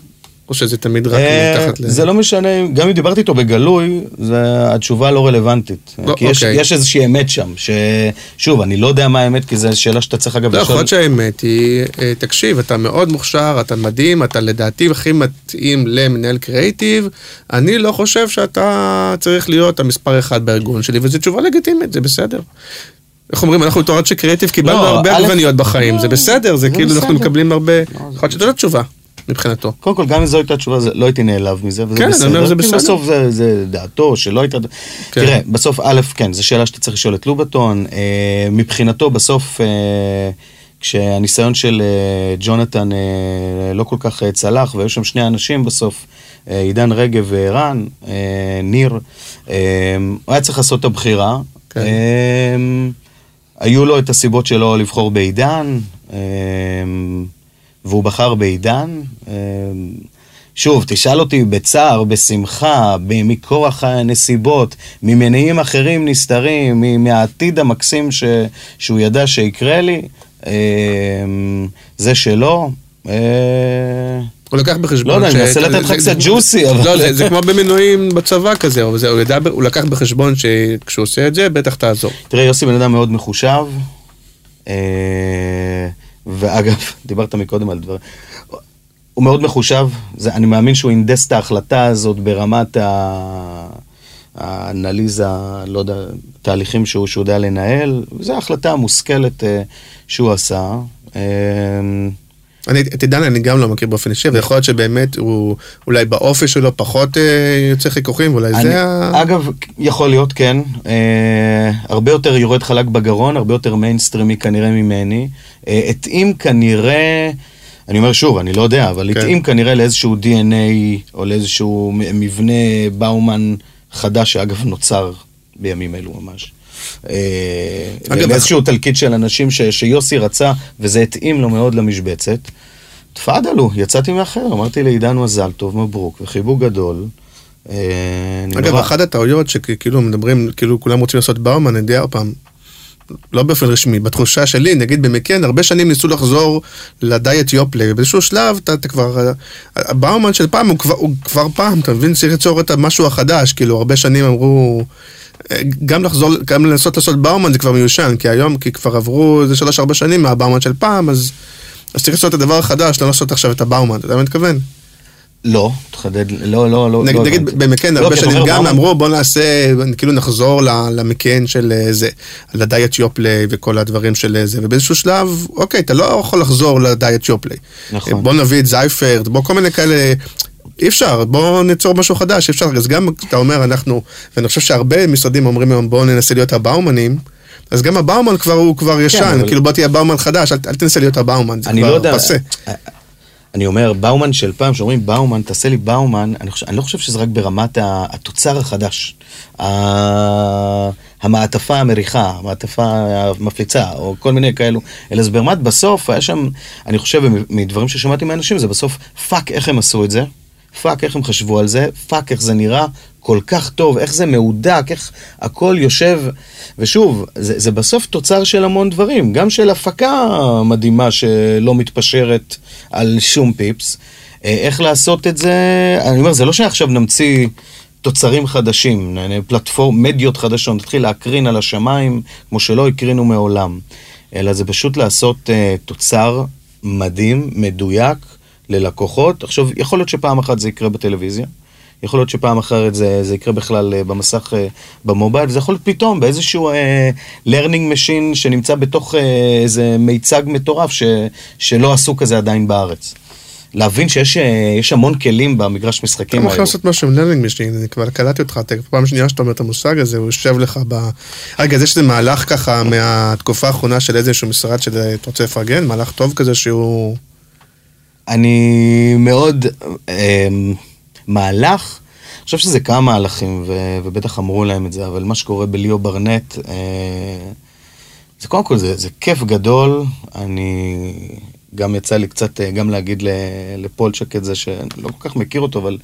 או שזה תמיד רק אה, מתחת ל... זה לא משנה, גם אם דיברתי איתו בגלוי, זה, התשובה לא רלוונטית. לא, כי יש, אוקיי. יש איזושהי אמת שם, ששוב, אני לא יודע מה האמת, כי זו שאלה שאתה צריך אגב לא, יכול להיות שהאמת היא, אה, תקשיב, אתה מאוד מוכשר, אתה מדהים, אתה לדעתי הכי מתאים למנהל קריאיטיב, אני לא חושב שאתה צריך להיות המספר אחד בארגון שלי, וזו תשובה לגיטימית, זה בסדר. איך אומרים, אנחנו בתור אנשי קריאיטיב קיבלנו לא, הרבה עגבניות בחיים, לא, זה בסדר, זה זה כאילו אנחנו בסדר. מקבלים הרבה, זה יכול להיות שזו התשובה, מבחינתו. קודם כל, גם אם זו הייתה התשובה, זה- לא הייתי נעלב מזה, וזה כן, אני בסדר. אומר, זה בסדר. בסוף זה, זה דעתו, שלא הייתה... כן. תראה, בסוף, א', כן, זו שאלה שאתה צריך לשאול את לובטון. אה, מבחינתו, בסוף, אה, כשהניסיון של אה, ג'ונתן אה, לא כל כך אה, צלח, והיו שם שני אנשים בסוף, אה, עידן רגב וערן, אה, ניר, אה, הוא היה צריך לעשות את הבחירה. כן. אה, היו לו את הסיבות שלו לבחור בעידן, אה, והוא בחר בעידן. אה, שוב, תשאל אותי בצער, בשמחה, מכורח הנסיבות, ממניעים אחרים נסתרים, מהעתיד המקסים ש, שהוא ידע שיקרה לי, אה, זה שלו. הוא לקח בחשבון... לא יודע, אני מנסה לתת לך קצת ג'וסי, אבל- לא, זה- כמו במינויים בצבא כזה, הוא לקח בחשבון שכשהוא עושה את זה, בטח תעזור. תראה, יוסי בן אדם מאוד מחושב, אה, ואגב, דיברת מקודם על דברים, הוא מאוד מחושב, זה, אני מאמין שהוא הנדס את ההחלטה הזאת ברמת ה- האנליזה, לא יודע, תהליכים שהוא, שהוא יודע לנהל, וזו ההחלטה המושכלת אה, שהוא עשה. אה, אני, את עידן אני גם לא מכיר באופן אישי, ויכול להיות שבאמת הוא אולי באופי שלו פחות אה, יוצר חיכוכים, ואולי אני, זה ה... אגב, יכול להיות, כן. אה, הרבה יותר יורד חלק בגרון, הרבה יותר מיינסטרימי כנראה ממני. אה, התאים כנראה, אני אומר שוב, אני לא יודע, אבל כן. התאים כנראה לאיזשהו DNA או לאיזשהו מבנה באומן חדש, שאגב נוצר בימים אלו ממש. אה, אגב, לאיזשהו תלקיט של אנשים ש, שיוסי רצה, וזה התאים לו מאוד למשבצת. תפאדלו, יצאתי מאחר, אמרתי לעידן מזל טוב, מברוק, וחיבוק גדול. אה, אגב, אחת הטעויות שכאילו מדברים, כאילו כולם רוצים לעשות באומן, אני יודע עוד פעם, לא באופן רשמי, בתחושה שלי, נגיד במקן, הרבה שנים ניסו לחזור לדיאט יופלה, ובאיזשהו שלב אתה, אתה כבר, הבאומן של פעם הוא כבר, הוא כבר פעם, אתה מבין? צריך ליצור את המשהו החדש, כאילו הרבה שנים אמרו, אה, גם לחזור, גם לנסות לעשות באומן זה כבר מיושן, כי היום, כי כבר עברו איזה שלוש ארבע שנים מהבאומן של פעם, אז, אז צריך לעשות את הדבר החדש, לא לעשות עכשיו את הבאומן, אתה יודע מה אני מתכוון? לא, תחדד, לא, לא, לא. נגיד, לא נגיד הבנתי. במקן לא, הרבה שנים גם אמרו בוא נעשה, כאילו נחזור למקן של אה, זה, לדיאט יופלי וכל הדברים של אה, זה, ובאיזשהו שלב, אוקיי, אתה לא יכול לחזור לדיאט יופלי. נכון. בוא נביא את זייפרט, בוא כל מיני כאלה, אי אפשר, בוא ניצור משהו חדש, אי אפשר, אז גם אתה אומר אנחנו, ואני חושב שהרבה משרדים אומרים היום בואו ננסה להיות הבאומנים. אז גם הבאומן כבר הוא כבר ישן, כן, אבל- כאילו בוא תהיה באומן חדש, אל, אל תנסה להיות הבאומן, זה אני כבר לא יודע, פסה. אני אומר, באומן של פעם, שאומרים באומן, תעשה לי באומן, אני, חושב, אני לא חושב שזה רק ברמת התוצר החדש. המעטפה המריחה, המעטפה המפליצה, או כל מיני כאלו, אלא זה ברמת בסוף, היה שם, אני חושב, מדברים ששמעתי מאנשים, זה בסוף, fuck איך הם עשו את זה, fuck איך הם חשבו על זה, fuck איך זה נראה? כל כך טוב, איך זה מהודק, איך הכל יושב, ושוב, זה, זה בסוף תוצר של המון דברים, גם של הפקה מדהימה שלא מתפשרת על שום פיפס. אה, איך לעשות את זה, אני אומר, זה לא שעכשיו נמציא תוצרים חדשים, פלטפורם, מדיות חדשות, נתחיל להקרין על השמיים כמו שלא הקרינו מעולם, אלא זה פשוט לעשות אה, תוצר מדהים, מדויק, ללקוחות. עכשיו, יכול להיות שפעם אחת זה יקרה בטלוויזיה, יכול להיות שפעם אחרת זה, זה יקרה בכלל אה, במסך אה, במובייל, זה יכול להיות פתאום באיזשהו אה, learning machine שנמצא בתוך אה, איזה מיצג מטורף ש, שלא עשו כזה עדיין בארץ. להבין שיש יש המון כלים במגרש המשחקים האלו. לעשות משהו עם learning machine, אני כבר קלטתי אותך, אתה פעם שנייה שאתה אומר את המושג הזה, הוא יושב לך ב... רגע, אז יש איזה מהלך ככה מהתקופה האחרונה של איזשהו משרד שאתה רוצה לפרגן, מהלך טוב כזה שהוא... אני מאוד... אה, מהלך, אני חושב שזה כמה מהלכים, ו, ובטח אמרו להם את זה, אבל מה שקורה בליאו ברנט, אה, זה קודם כל, זה, זה כיף גדול. אני... גם יצא לי קצת אה, גם להגיד לפולצ'ק את זה, שאני לא כל כך מכיר אותו, אבל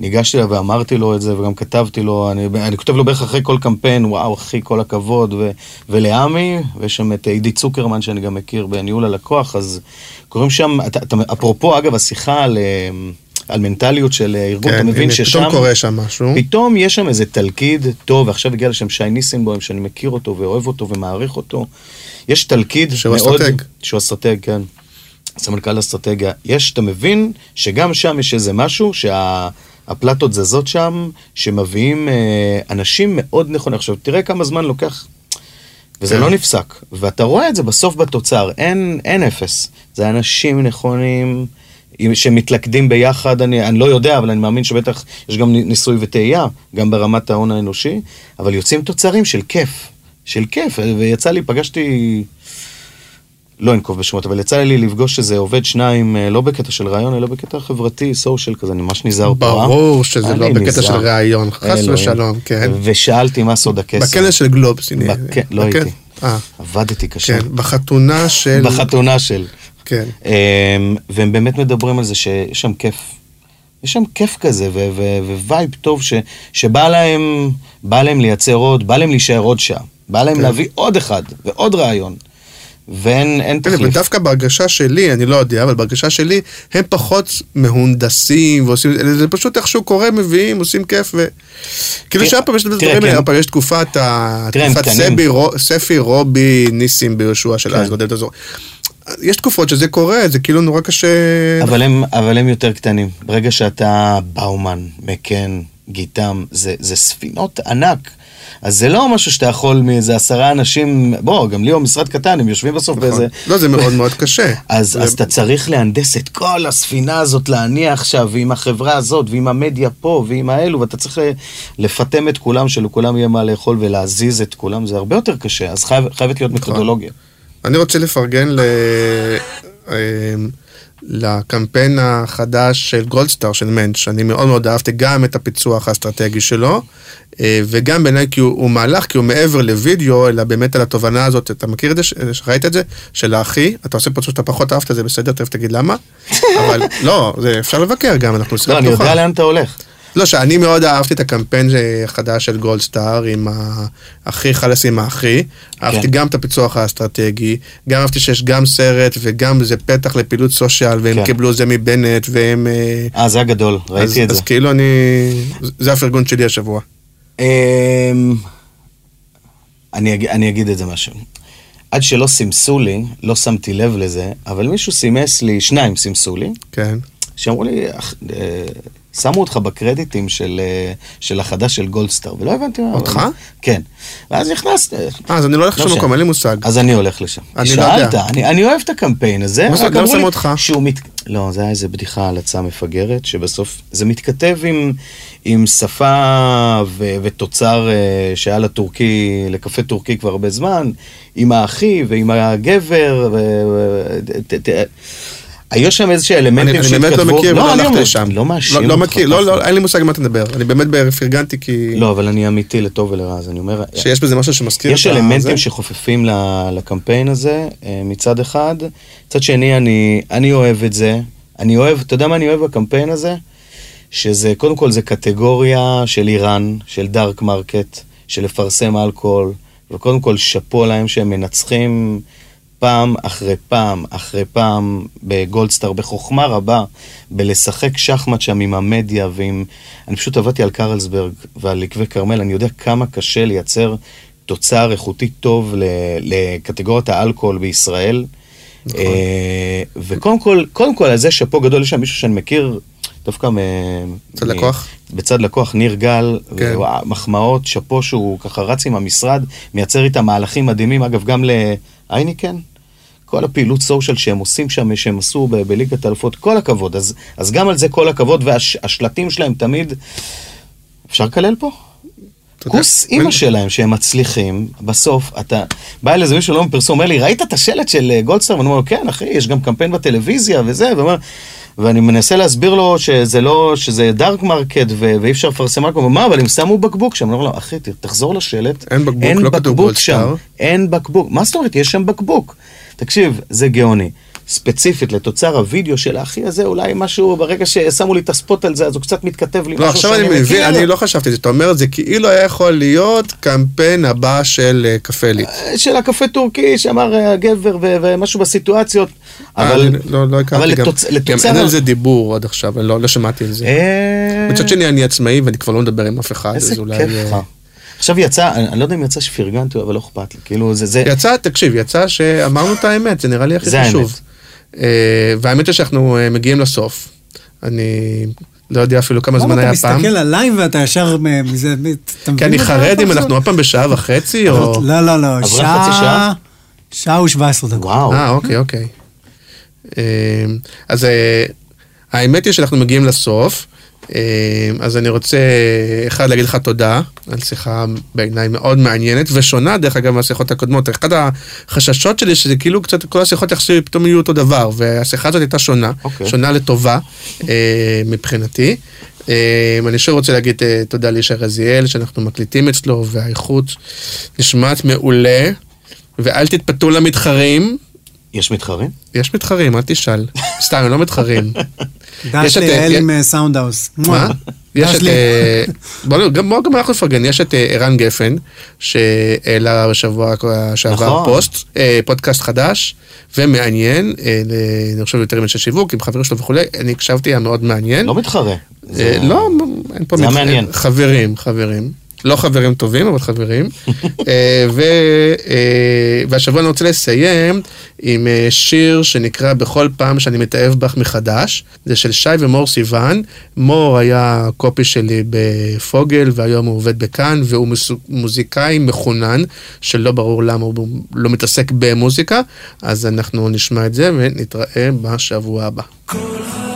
ניגשתי אליו ואמרתי לו את זה, וגם כתבתי לו, אני, אני כותב לו בערך אחרי כל קמפיין, וואו, אחי, כל הכבוד, ו, ולעמי, ויש שם את עידית צוקרמן, שאני גם מכיר בניהול הלקוח, אז קוראים שם, אתה, אתה, אפרופו, אגב, השיחה על, אה, על מנטליות של אה, ארגון, אתה מבין הנה, ששם... פתאום קורה שם משהו. פתאום יש שם איזה תלכיד טוב, ועכשיו הגיע לשם שי ניסנבוים, שאני מכיר אותו ואוהב אותו ומעריך אותו. יש תלכיד שהוא מאוד... אסטרטג. שהוא אסטרטג, כן. סמנכ"ל אסטרטגיה. יש, אתה מבין שגם שם יש איזה משהו שהפלטות זזות שם, שמביאים אה, אנשים מאוד נכונים. עכשיו, תראה כמה זמן לוקח, וזה. לא נפסק. ואתה רואה את זה בסוף בתוצר, אין, אין אפס. זה אנשים נכונים. שמתלכדים ביחד, אני, אני לא יודע, אבל אני מאמין שבטח יש גם ניסוי וטעייה, גם ברמת ההון האנושי, אבל יוצאים תוצרים של כיף, של כיף, ויצא לי, פגשתי, לא אנקוב בשמות, אבל יצא לי לפגוש איזה עובד שניים, אה, לא בקטע של רעיון, אלא בקטע חברתי, סושיאל כזה, אני ממש נזהר פה. אה? ברור שזה לא בקטע נזהר. של ראיון, חס. ושלום, כן. ושאלתי מה סוד הקסם. בכנס של גלובס, הנה. בכ- לא בכ- הייתי. אה, עבדתי קשה. כן, בחתונה של... בחתונה של. כן. אמ, והם באמת מדברים על זה שיש שם כיף. יש שם כיף כזה, vibe טוב ש- שבא להם, בא להם לייצר עוד, בא להם להישאר עוד שעה. בא להם כן. להביא עוד אחד ועוד רעיון. ואין אין תחליף. ודווקא בהרגשה שלי, אני לא יודע, אבל בהרגשה שלי, הם פחות מהונדסים ועושים, זה פשוט איכשהו קורה, מביאים, עושים כיף ו... כאילו שהיה פעם יש הדברים האלה, כן. יש תקופת ה... תקופת ספי, רובי, ניסים ביהושע של כן. אז, אתה זוכר. יש תקופות שזה קורה, זה כאילו נורא קשה... אבל הם, אבל הם יותר קטנים. ברגע שאתה באומן, מקן, גיטם, זה, זה ספינות ענק. אז זה לא משהו שאתה יכול מאיזה עשרה אנשים, בוא, גם ליאו משרד קטן, הם יושבים בסוף נכון. באיזה... לא, זה מאוד מאוד קשה. אז, זה- אז אתה צריך להנדס את כל הספינה הזאת, להניע עכשיו, ועם החברה הזאת, ועם המדיה פה, ועם האלו, ואתה צריך ל- לפטם את כולם, שלכולם יהיה מה לאכול ולהזיז את כולם, זה הרבה יותר קשה, אז חייב, חייבת להיות נכון. מתודולוגיה. אני רוצה לפרגן ל... לקמפיין החדש של גולדסטאר של מנץ', אני מאוד מאוד אהבתי גם את הפיצוח האסטרטגי שלו, אה, וגם בעיניי כי הוא, הוא מהלך, כי הוא מעבר לוידאו, אלא באמת על התובנה הזאת, אתה מכיר את זה, ראית את זה? של האחי, אתה עושה פרצוף שאתה פחות אהבת, זה בסדר, תכף תגיד למה, אבל לא, זה אפשר לבקר גם, אנחנו לא, אני יודע לאן אתה הולך. לא, שאני מאוד אהבתי את הקמפיין החדש של גולדסטאר עם האחי חלאס עם האחי. אהבתי גם את הפיצוח האסטרטגי, גם אהבתי שיש גם סרט וגם זה פתח לפעילות סושיאל, והם כן. קיבלו זה מבנט, והם... אה, אה, זה הגדול, אז, ראיתי את אז זה. כאילו אני... זה הפרגון שלי השבוע. אמ, אני, אג- אני אגיד את זה משהו. עד שלא סימסו לי, לא שמתי לב לזה, אבל מישהו סימס לי, שניים סימסו לי, כן. שאמרו לי, "אח, אה, שמו אותך בקרדיטים של, אה, של החדש של גולדסטאר, ולא הבנתי מה... אותך? כן. ואז נכנסת. אה, אז אני לא הולך לשום לא מקום. אין לי מושג. אז אני הולך לשם. אני לא יודע. שאלת, אני, אני אוהב את הקמפיין הזה, מה אמרו לי שמו אותך? שהוא מת... לא, זה היה איזה בדיחה על הצעה מפגרת, שבסוף זה מתכתב עם, עם שפה ו, ותוצר אה, שהיה לטורקי, לקפה טורקי כבר הרבה זמן, עם האחי ועם הגבר, ו... ו- ת- ת- היו שם איזה אלמנטים אני באמת לא מכיר הלכתי אומר, לשם. לא מאשים לא, לא אותך מכיר, לא. לא, אין לי מושג מה אתה מדבר. אני באמת פרגנתי כי... לא, אבל אני אמיתי לטוב ולרע, אז אני אומר... שיש בזה משהו שמזכיר יש אלמנטים. שחופפים לקמפיין הזה אה, מצד אחד, מצד שני אני, אני אוהב את זה, אני אוהב, אתה יודע מה אני אוהב בקמפיין הזה? שזה, קודם כל זה קטגוריה של איראן, של dark market, של לפרסם אלכוהול, וקודם כל שאפו להם שהם מנצחים פעם אחרי פעם אחרי פעם בגולדסטאר, בחוכמה רבה, בלשחק שחמט שם עם המדיה ועם... אני פשוט עבדתי על קרלסברג ועל עקבי כרמל, אני יודע כמה קשה לייצר תוצר איכותי טוב לקטגוריית האלכוהול בישראל. נכון. אה, וקודם כל, קודם כל, על זה שאפו גדול, יש שם מישהו שאני מכיר, דווקא מ... בצד לקוח? בצד לקוח, ניר גל, כן. מחמאות, שאפו שהוא ככה רץ עם המשרד, מייצר איתם מהלכים מדהימים, אגב, גם לאייניקן. כל הפעילות סושיאל שהם עושים שם, שהם עשו ב- בליגת האלופות, כל הכבוד. אז, אז גם על זה כל הכבוד, והשלטים שלהם תמיד... אפשר לקלל פה? כוס אימא אין- שלהם שהם מצליחים, בסוף אתה, בא אל איזה מישהו לא מפרסום, אומר לי, ראית את השלט של אה, גולדסטאר? ואני אומר לו, כן אחי, יש גם קמפיין בטלוויזיה וזה, ואומר, ואני מנסה להסביר לו שזה לא, שזה dark market ו- ואי אפשר לפרסם הכל, מה, אבל הם שמו בקבוק שם, אני אומר לו, אחי, תחזור לשלט, אין בקבוק, לא כתוב בקבוק שם. אין בקבוק, מה זאת אומרת, יש שם בקבוק. תקשיב, זה גאוני. ספציפית לתוצר הוידאו של האחי הזה, אולי משהו, ברגע ששמו לי את הספוט על זה, אז הוא קצת מתכתב לי לא, משהו עכשיו אני מבין. אני לא חשבתי את זה. אתה אומר, זה כאילו היה יכול להיות קמפיין הבא של אה, קפה לי. של הקפה טורקי שאמר אה, הגבר ומשהו בסיטואציות, אבל... אה, לא לא הכרתי אבל גם. לתוצ- גם. אין על זה דיבור עד עכשיו, לא לא שמעתי על זה. אה, מצד שני, אני עצמאי ואני כבר לא מדבר עם אף אחד, איזה אז אולי... כיף אה, לך. עכשיו יצא, אני אני לא יודע אם יצא שפרגנתי, אבל לא אכפת לי, כאילו זה... זה... יצא, תקשיב, יצא שאמרנו את האמת, זה נראה לי הכי זה חשוב. אה, והאמת היא שאנחנו אה, מגיעים לסוף. אני לא יודע אפילו כמה זמן אתה היה פעם. מסתכל עליי ואתה ישר מ- מזה, אתה כי אני מבין חרד אתה אם? אנחנו עוד פעם בשעה וחצי, או... לא, לא, לא, עברה שעה... חצי שעה? שעה ו-17 דקות. וואו. אה, אוקיי, אוקיי. אה, אז אה, האמת היא שאנחנו מגיעים לסוף. אה, אז אני רוצה, אחד, להגיד לך תודה על שיחה בעיניי מאוד מעניינת ושונה, דרך אגב, מהשיחות הקודמות. אחד החששות שלי שזה כאילו קצת כל השיחות יחסי פתאום יהיו אותו דבר, והשיחה הזאת הייתה שונה, אוקיי. שונה לטובה אה, מבחינתי. אה, אני שוב רוצה להגיד אה, תודה לישי רזיאל, שאנחנו מקליטים אצלו, והאיכות נשמעת מעולה, ואל תתפתו למתחרים. יש מתחרים? יש מתחרים, אל תשאל. סתם, הם לא מתחרים. דש יש את, ליעל אה, עם אה, סאונדהאוס. מה? יש את... אה, בוא גם בוא גם אנחנו נפרגן, יש את אה, ערן גפן, שהעלה בשבוע שעבר נכון. פוסט, אה, פודקאסט חדש ומעניין, אה, אני חושב יותר מאנשי שיווק, עם חברים שלו וכולי, אני הקשבתי, היה מאוד מעניין. לא מתחרה. אה, לא, אין פה... זה מתח- המעניין. חברים, חברים. לא חברים טובים, אבל חברים. אה, ו- אה, והשבוע אני רוצה לסיים עם אה, שיר שנקרא בכל פעם שאני מתאהב בך מחדש. זה של שי ומור סיוון. מור היה קופי שלי בפוגל, והיום הוא עובד בכאן, והוא מוזיקאי מחונן, שלא ברור למה הוא לא מתעסק במוזיקה. אז אנחנו נשמע את זה ונתראה בשבוע הבא. שתינו